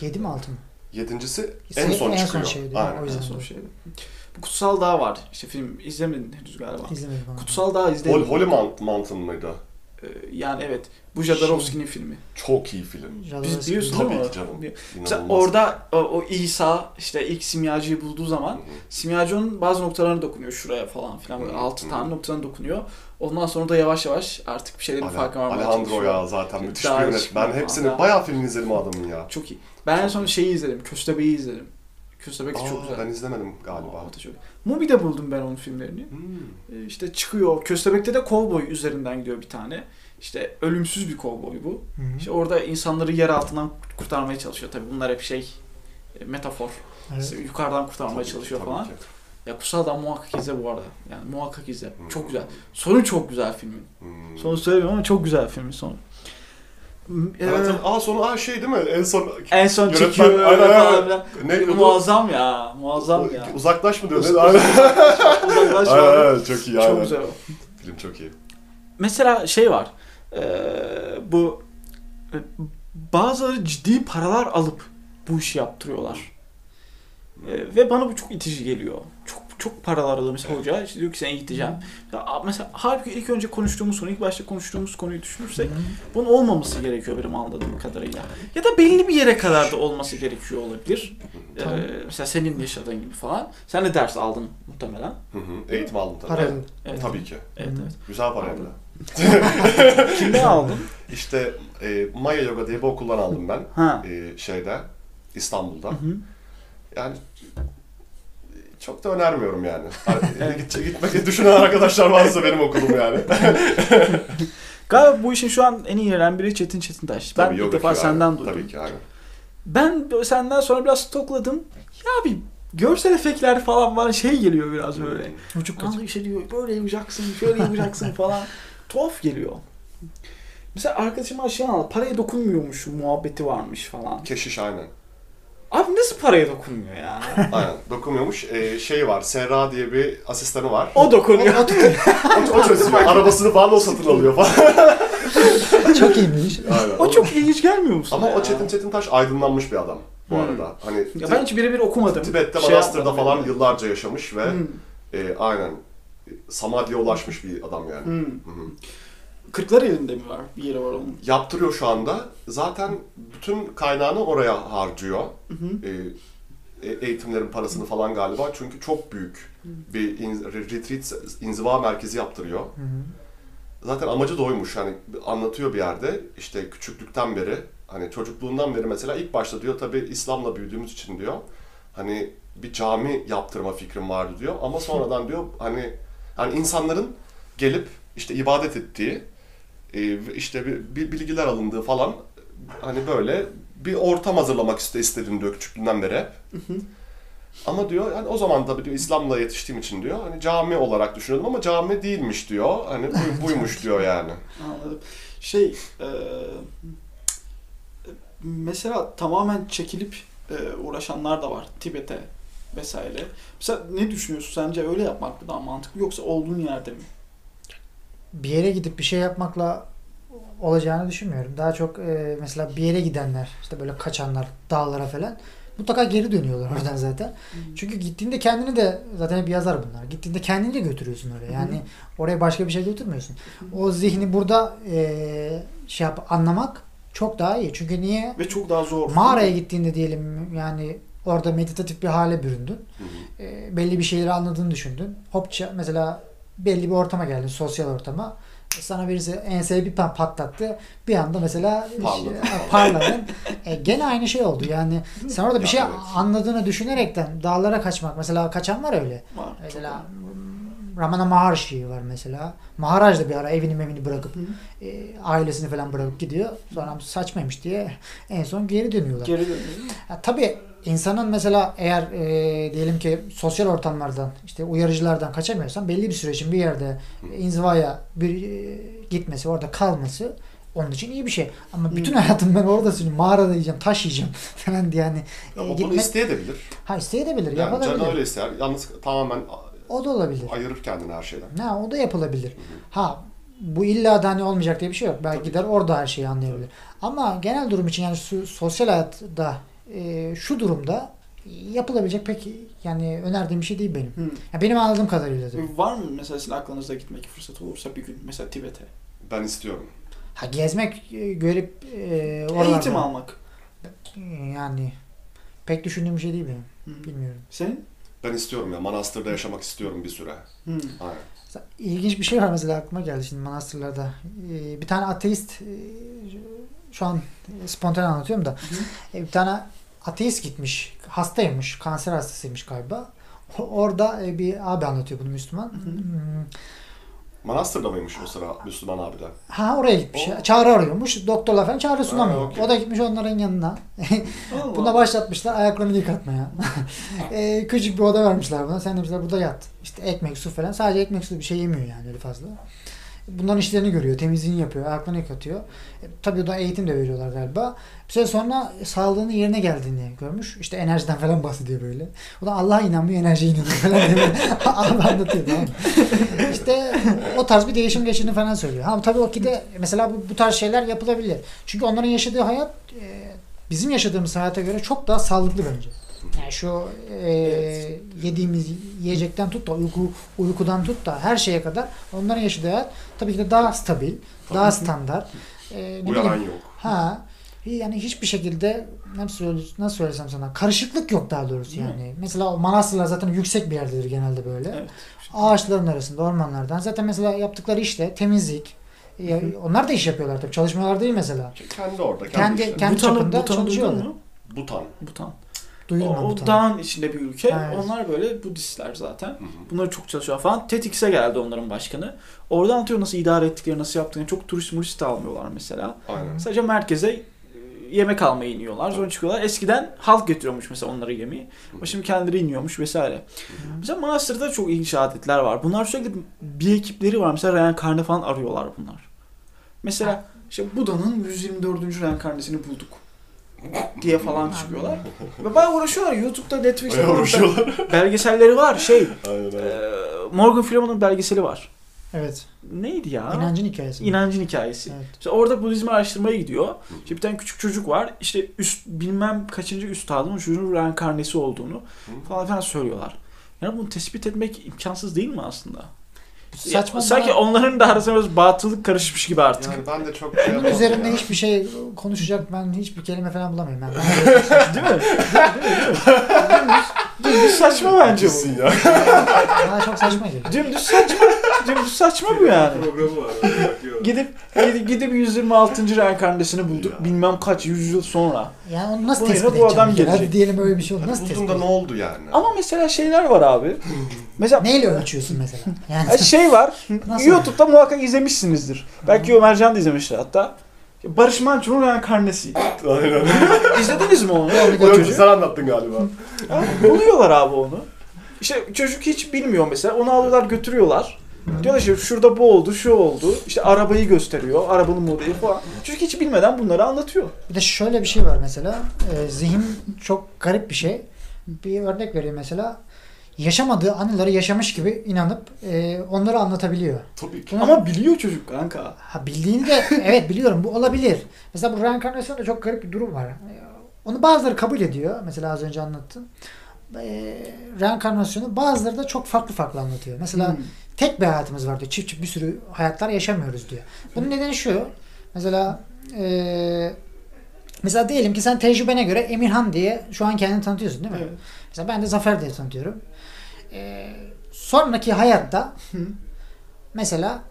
Yedi mi altı mı? Yedincisi en son en son çıkıyor. şeydi, Aynen. o yüzden. En son şeydi. Bu Kutsal Dağ var. İşte film izlemedin henüz galiba. İzlemedim onu. Kutsal Dağ Hol, izledim. Holy Mount- Mountain mıydı? Ee, yani evet. Bu Jodorowsky'nin filmi. Çok iyi film. Jodorowsky Biz biliyorsun izledim. değil mi? Tabii ki canım. Bir- Mesela İnanılmaz. orada o, o İsa işte ilk simyacıyı bulduğu zaman Hı hı. simyacı onun bazı noktalarına dokunuyor şuraya falan filan böyle Hı, altı hı. tane noktalarına dokunuyor. Ondan sonra da yavaş yavaş artık bir şeylerin Ale- farkına varmaya Alejandro çalışıyor. ya zaten müthiş bir Daha yönetmen. çıkmıyor Hepsini falan. bayağı film izledim adamın ya. Çok iyi. Ben en son şeyi izledim. Köstebeği izledim. Köstebek de çok güzel. ben izlemedim galiba. Aa, o da çok. Mubi'de buldum ben onun filmlerini. Hmm. Ee, İşte çıkıyor. Köstebek'te de kovboy üzerinden gidiyor bir tane. İşte ölümsüz bir kovboy bu. Hı hı. İşte orada insanları yer altından kurtarmaya çalışıyor. Tabii bunlar hep şey e, metafor. Evet. İşte yukarıdan kurtarmaya Tabii, çalışıyor tabii falan. ki. Ya Kutsal Dağ muhakkak izle bu arada. Yani muhakkak izle. Hmm. Çok güzel. Sonu çok güzel filmin. Hmm. Sonu söylemiyorum ama çok güzel filmin sonu. Evet, evet. Aa sonu aa şey değil mi? En son en son Yönetmen- çekiyor öyle Aynen, aynen. falan filan. ne Muazzam ya. Muazzam ya. Uzaklaş mı diyor? Ne? Aynen. Uzaklaş Aynen, aynen, çok iyi. Çok aynen. güzel o. Film çok iyi. Mesela şey var. Ee, bu e, bazıları ciddi paralar alıp bu işi yaptırıyorlar. Ee, ve bana bu çok itici geliyor. Çok çok paralar mesela hoca. İşte diyor ki seni eğiteceğim. Ya, mesela halbuki ilk önce konuştuğumuz konu, ilk başta konuştuğumuz konuyu düşünürsek bunun olmaması gerekiyor benim anladığım kadarıyla. Ya da belli bir yere kadar da olması gerekiyor olabilir. Ee, mesela senin yaşadığın gibi falan. Sen de ders aldın muhtemelen. Hı hı. Eğitim aldım tabii. Paralı. Evet. Tabii ki. Evet, evet. Güzel parayla. Kimden aldın? İşte e, Maya Yoga diye bir okuldan aldım ben. Ha. E, şeyde İstanbul'da. Hı hı. Yani çok da önermiyorum yani. Hani, git, gitmek düşünen arkadaşlar varsa benim okulum yani. Galiba bu işin şu an en iyi biri Çetin Çetintaş. Ben Tabii, ilk defa ki senden duydum. Tabii ki aynen. Ben senden sonra biraz stokladım. Ya bir görsel efektler falan bana şey geliyor biraz böyle. Uçuk kaçık. İşte diyor böyle yapacaksın, şöyle yapacaksın falan. Tuhaf geliyor. Mesela arkadaşım aşağı al, paraya dokunmuyormuş muhabbeti varmış falan. Keşiş aynen. Abi nasıl paraya dokunmuyor ya? Aynen. Dokunmuyormuş. E, şey var. Serra diye bir asistanı var. O dokunuyor. O, o çözüyor. Arabasını o satın alıyor falan. Çok iyiymiş. Aynen. o çok ilginç gelmiyor musun? Ama ya? o Çetin Çetintaş aydınlanmış bir adam bu Hmm. arada. Hani Ya ben hiç birebir okumadım. Tibet'te, Şey Manastır'da falan yani. yıllarca yaşamış ve Hmm. e, aynen Samadhi'ye ulaşmış bir adam yani. Hmm. Hı hı. Kırklar elinde mi var? Bir yeri var onun. Yaptırıyor şu anda. Zaten bütün kaynağını oraya harcıyor. Hı hı. E, e- eğitimlerin parasını falan galiba. Çünkü çok büyük bir in, retreat, inziva merkezi yaptırıyor. Hı hı. Zaten amacı da oymuş. Hani anlatıyor bir yerde işte küçüklükten beri hani çocukluğundan beri mesela ilk başta diyor tabi İslam'la büyüdüğümüz için diyor hani bir cami yaptırma fikrim vardı diyor ama sonradan diyor hani hani insanların gelip işte ibadet ettiği e, işte bir, bilgiler alındığı falan hani böyle bir ortam hazırlamak iste istedim diyor küçüklüğünden beri hep. Ama diyor hani o zaman tabii diyor İslam'la yetiştiğim için diyor hani cami olarak düşünüyordum ama cami değilmiş diyor. Hani bu- buymuş diyor yani. Anladım. Şey, e, mesela tamamen çekilip e, uğraşanlar da var Tibet'e vesaire. Mesela ne düşünüyorsun? Sence öyle yapmak mı daha mantıklı yoksa olduğun yerde mi? Bir yere gidip bir şey yapmakla olacağını düşünmüyorum. Daha çok e, mesela bir yere gidenler, işte böyle kaçanlar, dağlara falan mutlaka geri dönüyorlar oradan zaten. Çünkü gittiğinde kendini de zaten hep yazar bunlar. Gittiğinde kendini de götürüyorsun oraya. Yani oraya başka bir şey götürmüyorsun. O zihni burada e, şey yap anlamak çok daha iyi. Çünkü niye? Ve çok daha zor. Mağaraya gittiğinde diyelim yani orada meditatif bir hale büründün. Hı hı. E, belli bir şeyleri anladığını düşündün. Hopça mesela belli bir ortama geldin, sosyal ortama. Sana birisi enseye bir patlattı. Bir anda mesela Parladın parladın. E, gene aynı şey oldu. Yani sen orada bir Ya şey evet. anladığını düşünerekten dağlara kaçmak. Mesela kaçan var öyle. Var, Mesela. Ramana Maharshi var mesela. Maharaj da bir ara evini memini bırakıp Hı. e, ailesini falan bırakıp gidiyor. Sonra saçmaymış diye en son geri dönüyorlar. Geri dönüyor. Ya, tabii insanın mesela eğer e, diyelim ki sosyal ortamlardan işte uyarıcılardan kaçamıyorsan belli bir süre için bir yerde e, inzivaya bir e, gitmesi orada kalması onun için iyi bir şey. Ama bütün hayatım ben orada sürüyorum. Mağarada yiyeceğim, taş yiyeceğim falan diye e, Ama bunu gitmek isteyebilir. ha isteyebilir, Yani canı yapılabilir. öyle ister. Yalnız tamamen O da olabilir. ayırır kendini her şeyden. Ha, o da yapılabilir. Ha bu illa da hani olmayacak diye bir şey yok. Belki Tabii. gider orada her şeyi anlayabilir. Ama genel durum için yani sosyal hayatta e, şu durumda yapılabilecek pek yani önerdiğim bir şey değil benim. Hı. Ya benim anladığım kadarıyla tabii. Var mı mesela sizin aklınızda gitmek fırsatı olursa bir gün mesela Tibet'e? Ben istiyorum. Ha gezmek, e, görüp e, oralarda Eğitim almak. yani pek düşündüğüm bir şey değil benim. Hı. Bilmiyorum. Senin? Ben istiyorum ya. Manastırda yaşamak istiyorum bir süre. Hı. Aynen. İlginç bir şey var mesela aklıma geldi şimdi manastırlarda. Ee, bir tane ateist e, şu an spontane anlatıyorum da e, bir tane ateist gitmiş. Hastaymış. Kanser hastasıymış galiba. Orada e, bir abi anlatıyor bunu Müslüman. Hmm, Manastırda mıymış o sıra Müslüman abiler? Ha oraya gitmiş. O- Çağrı arıyormuş. Doktorlar falan çağrı sunamıyor. Ha, okey. O da gitmiş onların yanına. Buna başlatmışlar ayaklarını yıkatmaya. e, küçük bir oda vermişler buna. Sen demişler burada yat. İşte ekmek, su falan. Sadece ekmek, su bir şey yemiyor yani öyle fazla. Bunların işlerini görüyor. Temizliğini yapıyor. Ayaklarını yıkatıyor. E, tabii o da eğitim de veriyorlar galiba. Bir süre sonra sağlığının yerine geldiğini görmüş. İşte enerjiden falan bahsediyor böyle. O da Allah'a inanmıyor, enerjiye inanıyor falan diye anlatıyor tamam? İşte o tarz bir değişim geçirdiğini falan söylüyor. Ha tabii o ki de mesela bu, bu tarz şeyler yapılabilir. Çünkü onların yaşadığı hayat e, bizim yaşadığımız hayata göre çok daha sağlıklı bence. Yani şu e, Evet. yediğimiz yiyecekten tut da uyku uykudan tut da her şeye kadar onların yaşadığı hayat tabii ki de daha stabil, daha standart. E, ne Uyaran bileyim, yok. ha yani hiçbir şekilde nasıl, söyle, nasıl söylesem sana karışıklık yok daha doğrusu Değil mi? yani. Mesela o manastırlar zaten yüksek bir yerdedir genelde böyle. Evet. Ağaçların arasında, ormanlardan. Zaten mesela yaptıkları işte temizlik. Ya, onlar da iş yapıyorlar tabii. Çalışmıyorlar değil mesela. Kendi orada. Kendi, Kendi- kendi- Butan'ı, çapında Butan'ı duydun çalışıyorlar. mu? Butan. Butan. Duydum o, o dağın içinde bir ülke. Evet. Onlar böyle Budistler zaten. Hı hı. Bunları çok çalışıyor falan. TEDx'e geldi onların başkanı. Orada anlatıyor nasıl idare ettikleri, nasıl yaptıklarını. Çok turist murist de almıyorlar mesela. Aynen. Sadece merkeze e, yemek almaya iniyorlar. Sonra çıkıyorlar. Eskiden halk getiriyormuş mesela onlara yemeği. Ama şimdi kendileri iniyormuş vesaire. Mesela Manastır'da çok ilginç adetler var. Bunlar sürekli bir ekipleri var. Mesela reenkarne falan arıyorlar bunlar. Mesela işte Buda'nın 124. reenkarnesini bulduk diye falan çıkıyorlar. Ve bayağı uğraşıyorlar. YouTube'da, Netflix'te Bayağı uğraşıyorlar. belgeselleri var. Şey, Aynen e, aynen. Morgan Freeman'ın belgeseli var. Evet. Neydi ya? İnancın hikayesi. İnancın hikayesi. Evet. İşte orada Budizmi araştırmaya gidiyor. İşte bir tane küçük çocuk var. İşte üst bilmem kaçıncı üstadın çocuğun reenkarnesi olduğunu falan filan söylüyorlar. Yani bunu tespit etmek imkansız değil mi aslında? Saçma Ya, sanki onların da arasında biraz batıllık karışmış gibi artık. Yani ben de çok şey Bunun üzerinde ya. hiçbir şey konuşacak ben hiçbir kelime falan bulamıyorum. Ben Değil mi? Dümdüz saçma bence bu. Ya. bana çok saçma geliyor. Dümdüz saçma. Dümdüz saçma bu yani. Programı var. Gidip gidip, gidip 126. reenkarnesini bulduk. Ya. bilmem kaç yüzyıl sonra. Yani onu nasıl Buraya tespit bu edeceğim? adam gelecek. Hadi diyelim öyle bir şey oldu. Nasıl tespit ne oldu yani? Ama mesela şeyler var abi. Mesela Neyle ölçüyorsun mesela? Yani şey var. Nasıl? YouTube'da muhakkak izlemişsinizdir. Belki Ömercan da izlemiştir hatta. Barış Manço'nun reenkarnesi. Aynen. İzlediniz mi onu? Yok sen anlattın galiba. Buluyorlar abi onu. İşte çocuk hiç bilmiyor mesela. Onu alıyorlar götürüyorlar. Diyorlar işte şurada bu oldu, şu oldu. İşte arabayı gösteriyor, arabanın modeli falan. Çocuk hiç bilmeden bunları anlatıyor. Bir de şöyle bir şey var mesela. e, zihin çok garip bir şey. Bir örnek vereyim mesela. Yaşamadığı anıları yaşamış gibi inanıp e, onları anlatabiliyor. Tabii ki. Bunu- Ama biliyor çocuk kanka. Ha bildiğini de evet biliyorum bu olabilir. Mesela bu reenkarnasyonda çok garip bir durum var. Onu bazıları kabul ediyor. Mesela az önce anlattım. E, reenkarnasyonu bazıları da çok farklı farklı anlatıyor. Mesela Hmm. Tek bir hayatımız var diyor. Çift çift bir sürü hayatlar yaşamıyoruz diyor. Bunun nedeni şu. Mesela e, mesela diyelim ki sen tecrübene göre Emirhan diye şu an kendini tanıtıyorsun değil mi? Evet. Mesela ben de Zafer diye tanıtıyorum. E, sonraki hayatta mesela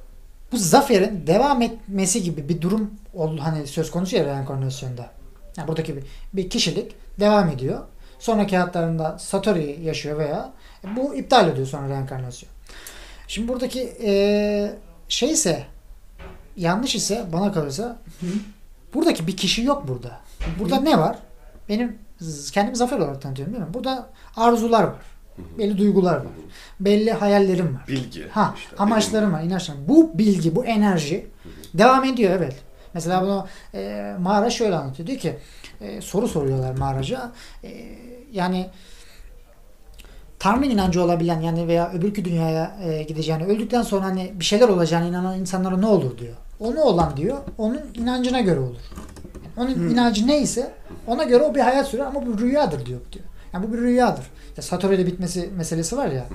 bu zaferin devam etmesi gibi bir durum oldu hani söz konusu ya reenkarnasyonda. Yani buradaki bir, bir kişilik devam ediyor. Sonraki hayatlarında Satori yaşıyor veya bu iptal ediyor sonra reenkarnasyon. Şimdi buradaki eee şey ise yanlış ise bana kalırsa buradaki bir kişi yok burada. Burada ne var? Benim kendimi zafer olarak tanıtıyorum değil mi? Burada arzular var. Belli duygular var. Belli hayallerim var. Bilgi. Ha, işte, amaçlarım var, inançlarım. Bu bilgi, bu enerji devam ediyor evet. Mesela bunu e, Mağara şöyle anlatıyor. Diyor ki e, soru soruyorlar Mağaraca. E, yani Tanrı inancı olabilen yani veya öbürkü dünyaya e, gideceğini, öldükten sonra hani bir şeyler olacağını inanan insanlara ne olur diyor. O ne olan diyor, onun inancına göre olur. Onun inancı neyse ona göre o bir hayat sürer ama bu rüyadır diyor. diyor. Yani bu bir rüyadır. Ya Satori'de bitmesi meselesi var ya.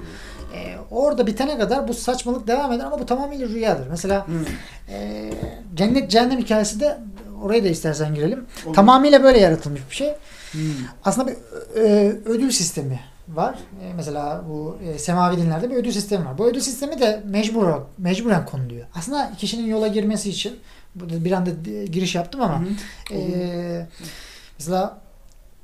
e, orada bitene kadar bu saçmalık devam eder ama bu tamamıyla rüyadır. Mesela e, cennet cehennem hikayesi de oraya da istersen girelim. Olur. Tamamıyla böyle yaratılmış bir şey. Hmm. Aslında bir e, ödül sistemi var. E, mesela bu e, semavi dinlerde bir ödül sistemi var. Bu ödül sistemi de mecbur mecburen konuluyor. Aslında kişinin yola girmesi için bir anda giriş yaptım ama Hı hı. e, mesela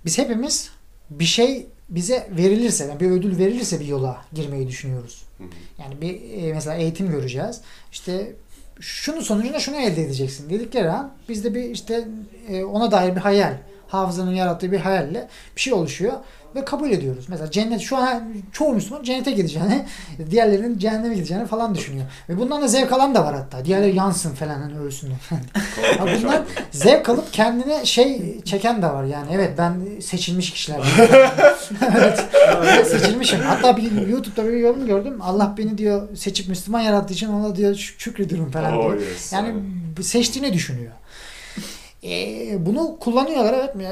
biz hepimiz bir şey bize verilirse, yani bir ödül verilirse bir yola girmeyi düşünüyoruz. Hı hı. Yani bir e, mesela eğitim göreceğiz. İşte şunun sonucunda şunu elde edeceksin dedikleri an bizde bir işte e, ona dair bir hayal, hafızanın yarattığı bir hayalle bir şey oluşuyor ve kabul ediyoruz. Mesela cennet şu an çoğu Müslüman cennete gideceğini, diğerlerinin cehenneme gideceğini falan düşünüyor. Ve bundan da zevk alan da var hatta. Diğerleri yansın falan hani ölsün. Ya bunlar zevk alıp kendine şey çeken de var yani. Evet ben seçilmiş kişilerden. evet. Ben seçilmişim. Hatta bir YouTube'da bir yorum gördüm. Allah beni diyor seçip Müslüman yarattığı için ona diyor şük- şükrediyorum falan Oh, diyor. Yani seçtiğini düşünüyor. Ee, bunu kullanıyorlar evet mi?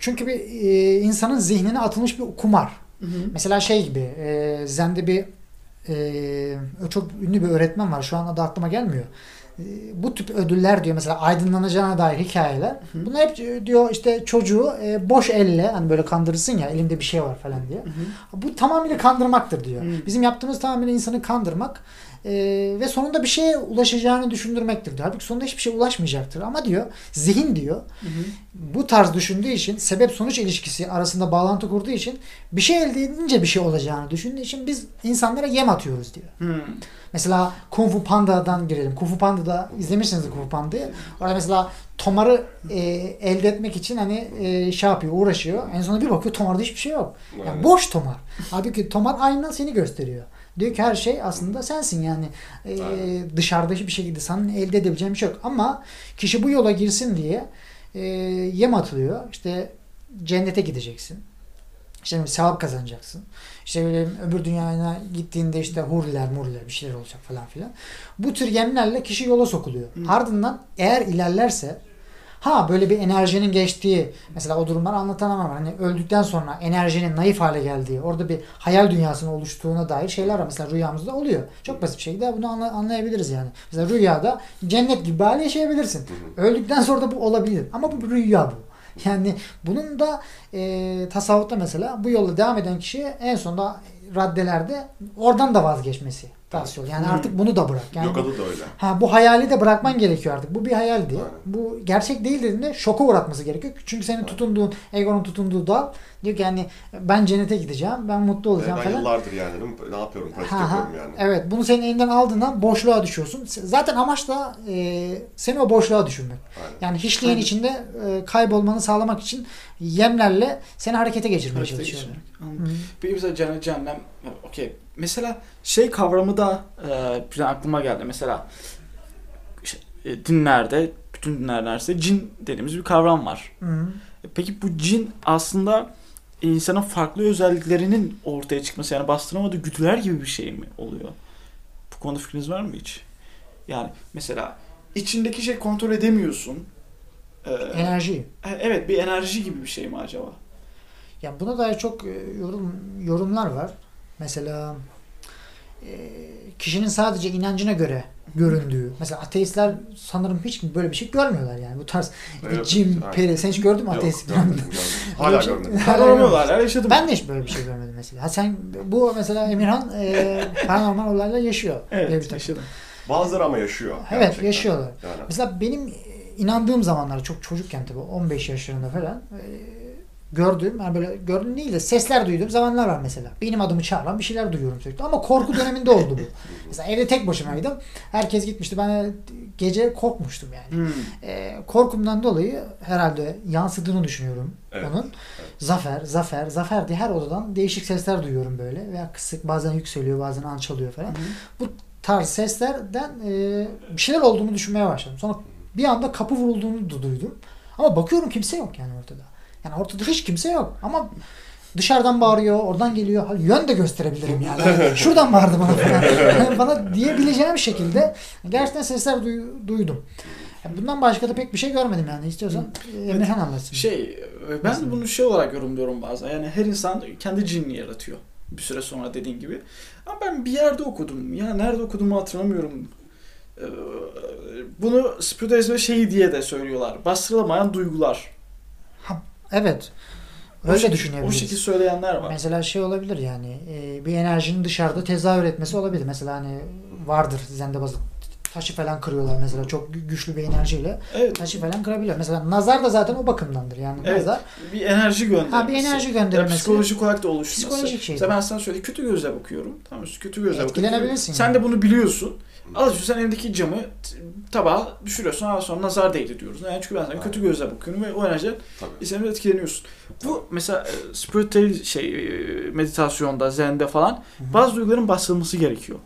Çünkü bir e, insanın zihnine atılmış bir kumar. Hı hı. Mesela şey gibi e, Zen'de bir e, çok ünlü bir öğretmen var. Şu an adı aklıma gelmiyor. E, bu tip ödüller diyor mesela aydınlanacağına dair hikayeler. hı. Bunlar hep e, diyor işte çocuğu e, boş elle hani böyle kandırırsın ya elinde bir şey var falan diye. Hı. Bu tamamıyla kandırmaktır diyor. Hı. Bizim yaptığımız tamamıyla insanı kandırmak e, ve sonunda bir şeye ulaşacağını düşündürmektir diyor. Halbuki sonunda hiçbir şeye ulaşmayacaktır. Ama diyor zihin diyor Hı hı. bu tarz düşündüğü için sebep sonuç ilişkisi arasında bağlantı kurduğu için bir şey elde edince bir şey olacağını düşündüğü için biz insanlara yem atıyoruz diyor. Hı. Mesela Kung Fu Panda'dan girelim. Kung Fu Panda'da izlemişsiniz Kung Fu Panda'yı. Orada mesela Tomar'ı e, elde etmek için hani e, şey yapıyor, uğraşıyor. En sonunda bir bakıyor Tomar'da hiçbir şey yok. Yani Aynen. boş Tomar. Halbuki Tomar aynen seni gösteriyor. Diyor ki her şey aslında sensin yani. E, Aynen. dışarıda hiçbir şekilde senin elde edebileceğin bir şey yok. Ama kişi bu yola girsin diye e, yem atılıyor. İşte cennete gideceksin. İşte sevap kazanacaksın. İşte böyle öbür dünyaya gittiğinde işte huriler muriler bir şeyler olacak falan filan. Bu tür yemlerle kişi yola sokuluyor. Hı. Ardından eğer ilerlerse ha böyle bir enerjinin geçtiği mesela o durumları anlatan var. Hani öldükten sonra enerjinin naif hale geldiği orada bir hayal dünyasının oluştuğuna dair şeyler var. Mesela rüyamızda oluyor. Çok basit bir şekilde bunu anla- anlayabiliriz yani. Mesela rüyada cennet gibi bir hale yaşayabilirsin. Öldükten sonra da bu olabilir. Ama bu bir rüya bu. Yani bunun da e, tasavvufta mesela bu yolla devam eden kişiye en sonunda raddelerde oradan da vazgeçmesi oluyor. Yani Hmm. artık bunu da bırak. Yani adı da öyle. ha, bu hayali de bırakman gerekiyor artık. Bu bir hayaldi. Aynen. Bu gerçek değil dediğinde şoka uğratması gerekiyor. Çünkü senin tutunduğun, egonun tutunduğu dal diyor ki yani ben cennete gideceğim, ben mutlu olacağım ben falan. yıllardır yani ne yapıyorum? Pratik Ha, ha. yapıyorum yani. Evet bunu senin elinden aldığından boşluğa düşüyorsun. Zaten amaç da e, seni o boşluğa düşürmek. Aynen. Yani hiçliğin Aynen. içinde e, kaybolmanı sağlamak için yemlerle seni harekete geçirmeye çalışıyorlar. Peki mesela cennet cehennem okey. Mesela şey kavramı da e, aklıma geldi. Mesela işte, e, dinlerde bütün dinler neredeyse cin dediğimiz bir kavram var. Hı. E, Peki bu cin aslında insanın farklı özelliklerinin ortaya çıkması yani bastıramadığı güdüler gibi bir şey mi oluyor? Bu konuda fikriniz var mı hiç? Yani mesela içindeki şey kontrol edemiyorsun. Ee, Enerji. evet bir enerji gibi bir şey mi acaba? Ya buna dair çok e, yorum yorumlar var. Mesela e, kişinin sadece inancına göre göründüğü. Mesela ateistler sanırım hiç böyle bir şey görmüyorlar yani. Bu tarz Evet, cin, aynen. peri. Sen hiç gördün mü Yok, ateist? görmedim, görmedim. Hala şey- görmedim. Hala Paranormal olaylar yaşadım. Ben de hiç böyle bir şey görmedim mesela. Ha sen bu mesela Emirhan e, paranormal olaylar yaşıyor. Evet yaşadım. Bazıları ama yaşıyor. Evet gerçekten. yaşıyorlar. Yani. Mesela benim inandığım zamanlar çok çocukken tabii 15 yaşlarında falan e, gördüğüm yani böyle gördüğüm değil de sesler duyduğum zamanlar var mesela. Benim adımı çağıran bir şeyler duyuyorum sürekli ama korku döneminde oldu bu. Mesela evde tek başımaydım. Herkes gitmişti. Ben gece korkmuştum yani. Hmm. E, korkumdan dolayı herhalde yansıdığını düşünüyorum Evet, onun. Zafer, zafer, zafer diye her odadan değişik sesler duyuyorum böyle. Veya kısık bazen yükseliyor bazen alçalıyor falan. Bu tarz seslerden e, bir şeyler olduğunu düşünmeye başladım. Sonra bir anda kapı vurulduğunu da duydum. Ama bakıyorum kimse yok yani ortada. Yani ortada hiç kimse yok. Ama dışarıdan bağırıyor, oradan geliyor. Yön de gösterebilirim yani. Şuradan bağırdı bana falan. Yani bana diyebileceğim şekilde gerçekten sesler duy- duydum. Yani bundan başka da pek bir şey görmedim yani. İstiyorsan e, Emirhan anlatsın. Şey, e, ben de bunu şey olarak yorumluyorum bazen. Yani her insan kendi cinini yaratıyor. Bir süre sonra dediğin gibi. Ama ben bir yerde okudum. Ya nerede okuduğumu hatırlamıyorum. Ee, Bunu spiritüalizme şeyi diye de söylüyorlar. Bastırılamayan duygular. Evet. O Öyle şekil- düşünebiliriz. O şekilde söyleyenler var. Mesela şey olabilir yani e, bir enerjinin dışarıda tezahür etmesi olabilir. Mesela hani vardır zende bazı taşı falan kırıyorlar mesela çok gü- güçlü bir enerjiyle Evet. taşı falan kırabiliyor. Mesela nazar da zaten o bakımdandır yani Evet. nazar. Bir enerji göndermesi. Ha bir enerji göndermesi. psikolojik olarak da oluşması. Psikolojik şey. Mesela ben sana söyleyeyim kötü gözle bakıyorum. Tamam? Kötü gözle bakıyorum. Etkilenebilirsin Sen yani. de bunu biliyorsun. Alıyorsun sen elindeki camı tabağa düşürüyorsun. Ondan sonra nazar değdi diyoruz. Yani çünkü ben sana kötü gözle bakıyorum ve o enerjiden sen etkileniyorsun. Bu mesela e, spiritüel şey e, meditasyonda, zende falan hı. bazı duyguların bastırılması gerekiyor.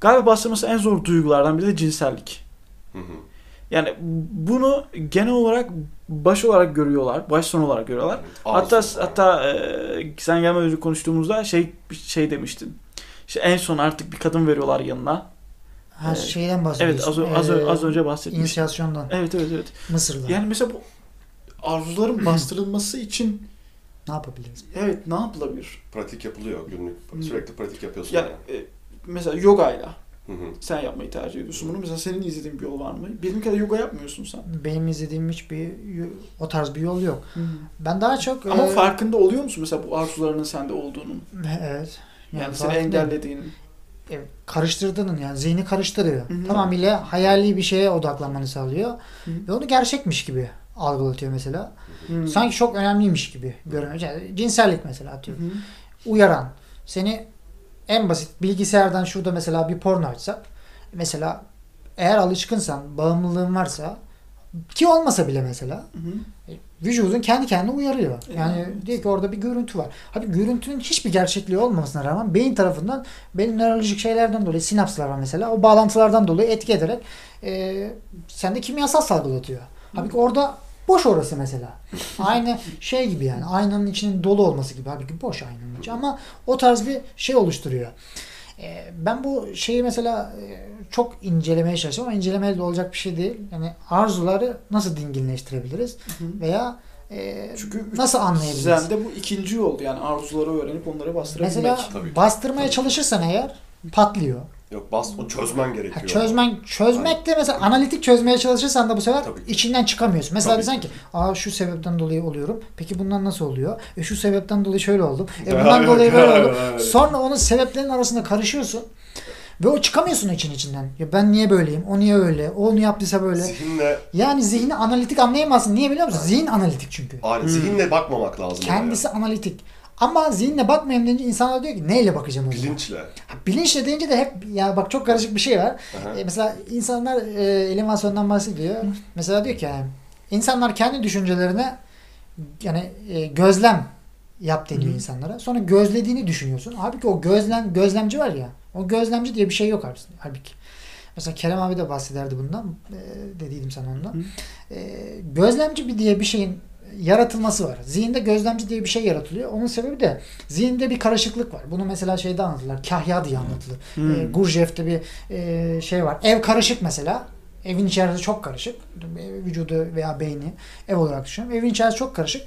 Galiba bastırılması en zor duygulardan biri de cinsellik. Hı hı. Yani bunu genel olarak baş olarak görüyorlar, baş son olarak görüyorlar. Hatta Arzu. hatta e, sen gelmeden önce konuştuğumuzda şey şey demiştin. İşte en son artık bir kadın veriyorlar yanına. Ha Evet. şeyden bahsediyorsun. Evet az, az, Ee, az önce bahsetmiştim. İnisyasyondan Evet evet evet. Mısır'da. Yani mesela bu arzuların bastırılması için Ne yapabiliriz? evet ne yapılabilir? Pratik yapılıyor günlük. Hı. Sürekli pratik yapıyorsun. Yani Yani. e, mesela yogayla Hı hı. sen yapmayı tercih ediyorsun bunu. Mesela senin izlediğin bir yol var mı? Benim kadar yoga yapmıyorsun sen. Benim izlediğim hiçbir o tarz bir yol yok. Ben daha çok Ama e, farkında oluyor musun mesela bu arzularının sende olduğunun? evet. Yani, seni farkındayım. Evet, karıştırdığının yani zihni karıştırıyor. Hı hı. Tamamıyla hayali bir şeye odaklanmanı sağlıyor. Hı. Ve onu gerçekmiş gibi algılatıyor mesela. Hmm. Sanki çok önemliymiş gibi görünüyor. Yani cinsellik mesela hı. Uyaran. Seni en basit bilgisayardan şurada mesela bir porno açsak mesela eğer alışkınsan, bağımlılığın varsa ki olmasa bile mesela Hı hı. Vücudun kendi kendine uyarıyor. Yani Evet. diyor ki orada bir görüntü var. Abi görüntünün hiçbir gerçekliği olmamasına rağmen beyin tarafından benim nörolojik şeylerden dolayı sinapslar var mesela. O bağlantılardan dolayı etki ederek e, sende kimyasal salgılatıyor. Halbuki orada boş orası mesela. Aynı şey gibi yani. Aynanın içinin dolu olması gibi. Halbuki boş aynanın içi. Ama o tarz bir şey oluşturuyor. E, ben bu şeyi mesela e, çok incelemeye çalışıyorum ama incelemeye de olacak bir şey değil. Yani arzuları nasıl dinginleştirebiliriz? Veya e, Çünkü nasıl anlayabiliriz? Zende bu ikinci yol yani arzuları öğrenip onları bastırabilmek. Mesela Tabii. bastırmaya Tabii. çalışırsan eğer patlıyor. Yok bas o çözmen gerekiyor. çözmen çözmek de mesela analitik çözmeye çalışırsan da bu sefer içinden çıkamıyorsun. Mesela Tabii desen ki, "Aa şu sebepten dolayı oluyorum. Peki bundan nasıl oluyor? E şu sebepten dolayı şöyle oldum. E bundan dolayı böyle aynen, oldu." aynen. Sonra onun sebeplerin arasında karışıyorsun. Ve o çıkamıyorsun için içinden. Ya ben niye böyleyim? O niye öyle? O onu yaptıysa böyle. Zihinle, Yani zihni analitik anlayamazsın. Niye biliyor musun? Zihin analitik çünkü. aynen, Hmm. zihinle bakmamak lazım. Kendisi analitik. Ama zihinle bakmayayım deyince insanlar diyor ki neyle bakacağım o zaman? Bilinçle. Ha, Bilinçle deyince de hep ya bak çok karışık bir şey var. Aha. E, mesela insanlar e, eliminasyondan bahsediyor. Mesela diyor ki yani insanlar kendi düşüncelerine yani e, gözlem yap deniyor Hı. insanlara. Sonra gözlediğini düşünüyorsun. Halbuki o gözlem gözlemci var ya. O gözlemci diye bir şey yok halbuki. halbuki. Mesela Kerem abi de bahsederdi bundan. E, dediydim sana ondan. Hı. E, gözlemci bir diye bir şeyin yaratılması var. Zihinde gözlemci diye bir şey yaratılıyor. Onun sebebi de zihinde bir karışıklık var. Bunu mesela şeyde anlatırlar. Kahya diye anlatılır. Hmm. E, Gurdjieff'te bir e, şey var. Ev karışık mesela. Evin içerisi çok karışık. Vücudu veya beyni ev olarak düşünüyorum. Evin içerisi çok karışık.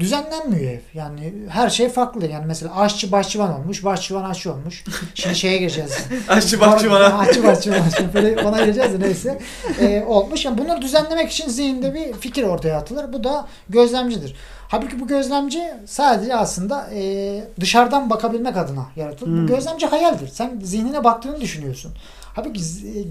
Düzenlenmiyor ev. Yani her şey farklı. Yani mesela aşçı başçıvan olmuş. Başçıvan aşçı olmuş. Şimdi şeye gireceğiz. Aşçı bakçı bana. Aşçı bahçıvan. Böyle ona gireceğiz de neyse. E, olmuş. Yani bunları düzenlemek için zihinde bir fikir ortaya atılır. Bu da gözlemcidir. Halbuki bu gözlemci sadece aslında e, dışarıdan bakabilmek adına yaratılır. Hmm. Bu gözlemci hayaldir. Sen zihnine baktığını düşünüyorsun. Halbuki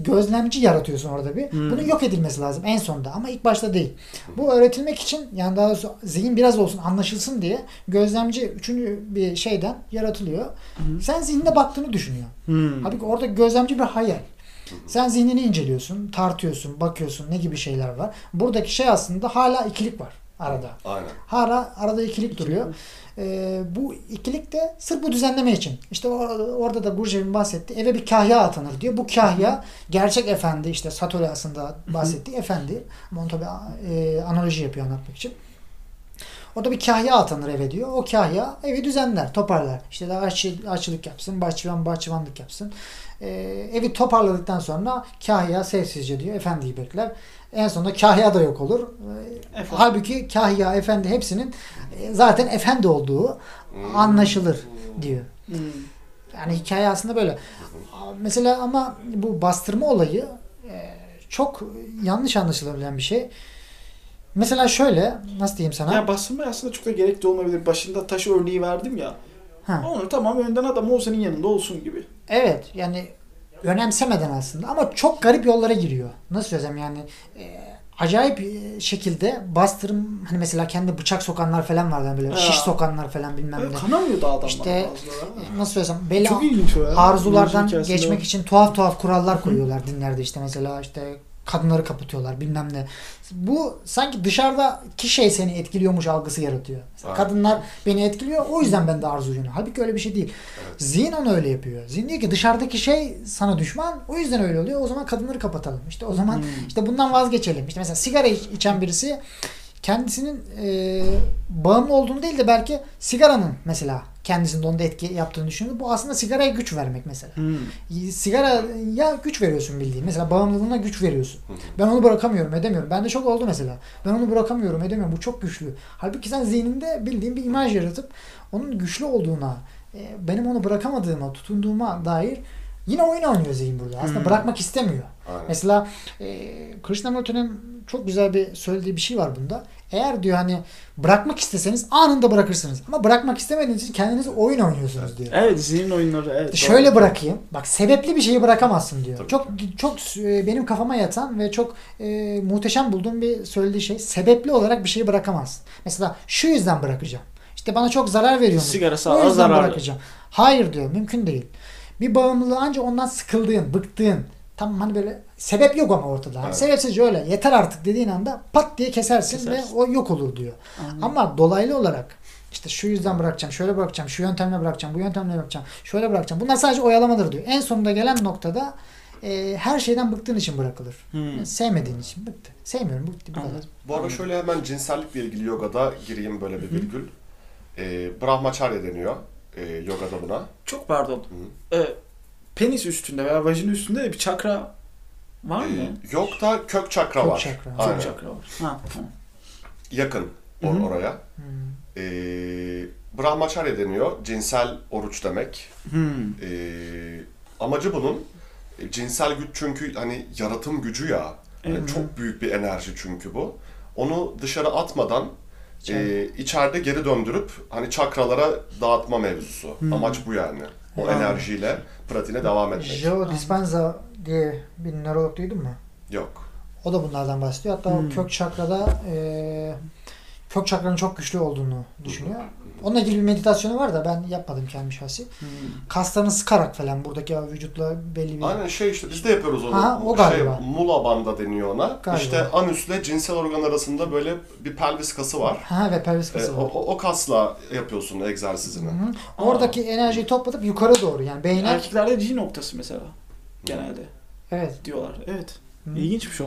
gözlemci yaratıyorsun orada bir. Hmm. Bunun yok edilmesi lazım en sonda ama ilk başta değil. Bu öğretilmek için yani daha doğrusu zihin biraz olsun anlaşılsın diye gözlemci üçüncü bir şeyden yaratılıyor. Hı. Sen zihnine baktığını düşünüyor. Hmm. Halbuki orada gözlemci bir hayal. Sen zihnini inceliyorsun, tartıyorsun, bakıyorsun ne gibi şeyler var. Buradaki şey aslında hala ikilik var arada. Aynen. Hala arada ikilik duruyor. Ee, bu ikilik de sırf bu düzenleme için. İşte or- orada da Gurdjieff'in bahsettiği eve bir kahya atanır diyor. Bu kahya gerçek efendi işte Satori aslında bahsettiği efendi. Ama onu tabi e, analoji yapıyor anlatmak için. Orada bir kahya atanır eve diyor. O kahya evi düzenler, toparlar. İşte de aşçı, aşçılık yapsın, bahçıvan bahçıvanlık yapsın. Ee, evi toparladıktan sonra kahya sessizce diyor efendiyi bekler. En sonunda kahya da yok olur. Efendim. halbuki kahya, efendi hepsinin e, zaten efendi olduğu Hmm. anlaşılır diyor. Hmm. Yani hikaye aslında böyle. Mesela ama bu bastırma olayı e, çok yanlış anlaşılabilen bir şey. Mesela şöyle nasıl diyeyim sana? Yani bastırma aslında çok da gerekli olmayabilir. Başında taş örneği verdim ya. Ha. Onu tamam önden adam o senin yanında olsun gibi. Evet yani önemsemeden aslında ama çok garip yollara giriyor. Nasıl söylesem yani e, acayip e, şekilde bastırım hani mesela kendi bıçak sokanlar falan vardı hani böyle Ha. şiş sokanlar falan bilmem ne. kanamıyordu adamlar İşte-. E, Nasıl söylesem belli Çok ya. arzulardan geçmek için tuhaf tuhaf kurallar koyuyorlar dinlerde işte mesela işte kadınları kapatıyorlar bilmem ne. Bu sanki dışarıdaki şey seni etkiliyormuş algısı yaratıyor. Aynen. kadınlar beni etkiliyor o yüzden ben de arzu yönü. Halbuki öyle bir şey değil. Evet. Zihin onu öyle yapıyor. Zihin diyor ki dışarıdaki şey sana düşman o yüzden öyle oluyor. O zaman kadınları kapatalım. İşte o zaman Hmm. işte bundan vazgeçelim. İşte mesela sigara iç- içen birisi kendisinin e, bağımlı olduğunu değil de belki sigaranın mesela kendisinde onda etki yaptığını düşünüyor. Bu aslında sigaraya güç vermek mesela. Hmm. Sigaraya güç veriyorsun bildiğin. Mesela bağımlılığına güç veriyorsun. Ben onu bırakamıyorum, edemiyorum. Bende çok oldu mesela. Ben onu bırakamıyorum, edemiyorum. Bu çok güçlü. Halbuki sen zihninde bildiğin bir imaj yaratıp onun güçlü olduğuna, e, benim onu bırakamadığıma, tutunduğuma dair yine oyun oynuyor zihin burada. Aslında Hmm. bırakmak istemiyor. Aynen. Mesela e, Krishnamurti'nin çok güzel bir söylediği bir şey var bunda. Eğer diyor hani bırakmak isteseniz anında bırakırsınız. Ama bırakmak istemediğiniz için kendiniz oyun oynuyorsunuz diyor. Evet zihin oyunları evet. Şöyle doğru. bırakayım. Bak sebepli bir şeyi bırakamazsın diyor. Tabii çok çok e, benim kafama yatan ve çok e, muhteşem bulduğum bir söylediği şey. Sebepli olarak bir şeyi bırakamazsın. Mesela şu yüzden bırakacağım. İşte bana çok zarar veriyor. Sigara sağlığa yüzden zararlı. bırakacağım. Hayır diyor. Mümkün değil. Bir bağımlılığı ancak ondan sıkıldığın, bıktığın, tam hani böyle sebep yok ama ortada. Hani Evet. sebepsizce öyle yeter artık dediğin anda pat diye kesersin, Kesersin. ve o yok olur diyor. Anladım. Ama dolaylı olarak işte şu yüzden bırakacağım, şöyle bırakacağım, şu yöntemle bırakacağım, bu yöntemle bırakacağım, şöyle bırakacağım. Bunlar sadece oyalamadır diyor. En sonunda gelen noktada e, her şeyden bıktığın için bırakılır. Hmm. Yani sevmediğin için bıktı. Sevmiyorum, bıktı. bu kadar. Bu arada şöyle hemen cinsellikle ilgili yogada gireyim böyle bir virgül. Ee, Brahmacharya deniyor e, yogada buna. Çok pardon. Hı. Ee, penis üstünde veya vajin üstünde de bir çakra var mı? Ee, yok da kök çakra Kök var. çakra. Aynen. çakra var. Ha, tamam. Yakın or- Hı hı. oraya. Hmm. Ee, Brahmacharya deniyor. Cinsel oruç demek. Hmm. Ee, amacı bunun e, cinsel güç çünkü hani yaratım gücü ya. Yani Evet. çok büyük bir enerji çünkü bu. Onu dışarı atmadan İçeride. e, içeride geri döndürüp hani çakralara dağıtma mevzusu. Hmm. Amaç bu yani. O Anladım. enerjiyle pratiğine devam etmek. Joe Dispenza diye bir nörolog duydun mu? Yok. O da bunlardan bahsediyor. Hatta Hmm. o kök çakrada e, kök çakranın çok güçlü olduğunu düşünüyor. Onunla ilgili bir meditasyonu var da ben yapmadım kendi şahsi. Hmm. Kaslarını sıkarak falan buradaki vücutla belli bir Aynen şey işte biz de yapıyoruz onu. Ha, o şey, galiba. mula banda deniyor ona. Galiba. İşte anüsle cinsel organ arasında böyle bir pelvis kası var. ha ve pelvis Ee, kası o, var. o, o kasla yapıyorsun egzersizini. Hı hı. Oradaki enerjiyi toplatıp yukarı doğru yani beyne Erkeklerde G noktası mesela. Genelde evet diyorlar. Evet. Hı. İlginçmiş o.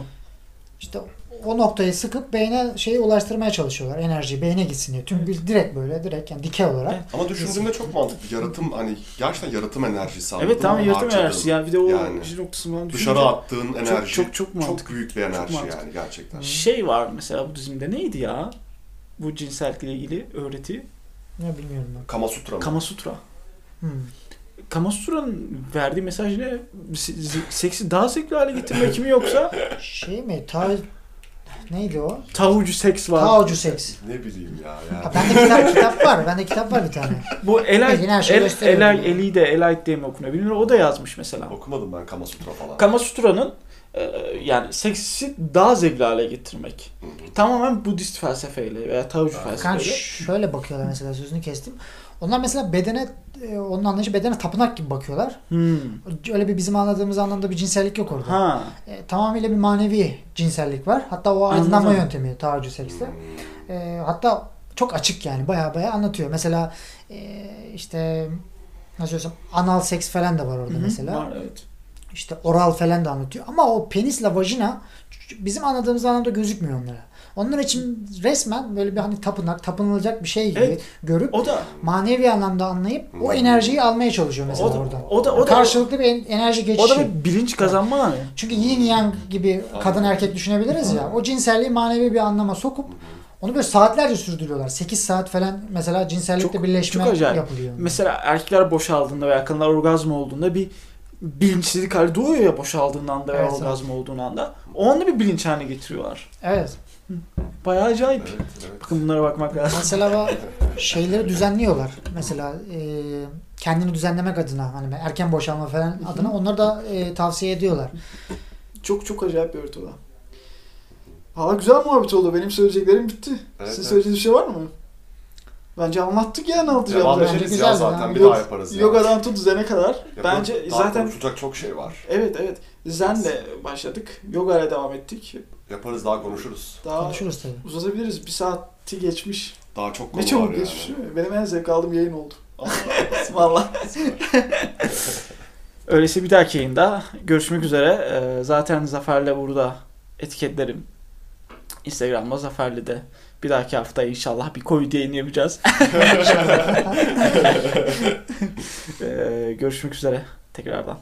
işte o noktayı sıkıp beyne şeyi ulaştırmaya çalışıyorlar. Enerjiyi beyne gitsin diye. Tüm bir direkt böyle direkt yani dikey olarak. Evet. Ama düşündüğünde çok mantıklı. Yaratım hani gerçekten yaratım enerjisi anladın Evet tamam yaratım enerjisi. Yani bir de o Yani G noktası falan Dışarı attığın enerji çok çok çok mantıklı. büyük bir enerji mantıklı. yani gerçekten. Şey var mesela bu dizimde neydi ya? Bu cinsellikle ilgili öğreti. Ne bilmiyorum ben. Kama Sutra mı? Kama Sutra. Hmm. Kama Sutra'nın verdiği mesaj ne? Se- se- Seksi daha zevkli hale getirmek mi yoksa? Şey mi? Ta Neydi o? Tavucu seks var. Taocu seks. Ne bileyim ya. Ha, Yani. bende kitap kitap var. Bende kitap var bir tane. Bu Elay, El, Elay, yani. Eli de Elay diye mi okunuyor bilmiyorum. O da yazmış mesela. Okumadım ben Kama Sutra falan. Kama Sutra'nın e, yani seksi daha zevkli hale getirmek. Hı hı. Tamamen Budist felsefeyle veya Taocu Ha. Kan felsefeyle. şöyle bakıyorlar mesela sözünü kestim. Onlar mesela bedene e, onun anlayışı bedene tapınak gibi bakıyorlar. Hmm. Öyle bir bizim anladığımız anlamda bir cinsellik yok orada. Ha. E, tamamıyla bir manevi cinsellik var. Hatta o aydınlanma Anladım. yöntemi taarruz sekste. E, hatta çok açık yani baya baya anlatıyor. Mesela e, işte nasıl söylesem anal seks falan da var orada Hı hı, mesela. Var, evet. İşte oral falan da anlatıyor. Ama o penisle vajina bizim anladığımız anlamda gözükmüyor onlara. Onlar için resmen böyle bir hani tapınak, tapınılacak bir şey gibi Evet. görüp O da manevi anlamda anlayıp o Hmm. enerjiyi almaya çalışıyor mesela O da- oradan. o da- o da- Karşılıklı bir en- enerji geçişi. o da bir bilinç kazanma hani. Çünkü yin yang gibi kadın erkek düşünebiliriz ya. O cinselliği manevi bir anlama sokup onu böyle saatlerce sürdürüyorlar. 8 saat falan mesela cinsellikte Çok- birleşme çok acayip. yapılıyor. Mesela erkekler boşaldığında veya kadınlar orgazm olduğunda bir bilinçsizlik hali doğuyor ya boşaldığın anda veya Evet, orgazm olduğun anda. O anda bir bilinç haline getiriyorlar. Evet. Bayağı acayip. Evet, evet. Bakın bunlara bakmak lazım. Mesela şeyleri düzenliyorlar. Mesela e, kendini düzenlemek adına hani erken boşalma falan adına onları da e, tavsiye ediyorlar. Çok çok acayip bir örtü da. Valla güzel muhabbet oldu. Benim söyleyeceklerim bitti. Evet, Sizin evet. söyleyeceğiniz bir şey var mı? Bence anlattık ya ne Devam anlatacağımızı. Bence ederiz güzel ya zaten bir Yok- daha yaparız ya. Yogadan tut zene kadar. Yaparız. Bence Daha zaten konuşulacak çok şey var. evet evet. Zenle başladık. Yoga ile devam ettik. Yaparız daha konuşuruz. Daha Konuşuruz tabii. uzatabiliriz. Bir saati geçmiş. Daha çok konu Ne çabuk var geçmiş yani. değil mi? Benim en zevk aldığım yayın oldu. Valla. Öyleyse bir dahaki yayında görüşmek üzere. Ee, zaten Zafer'le burada etiketlerim. Instagram'da Zafer'le de bir dahaki hafta inşallah bir Covid yayını yapacağız. Ee, görüşmek üzere tekrardan.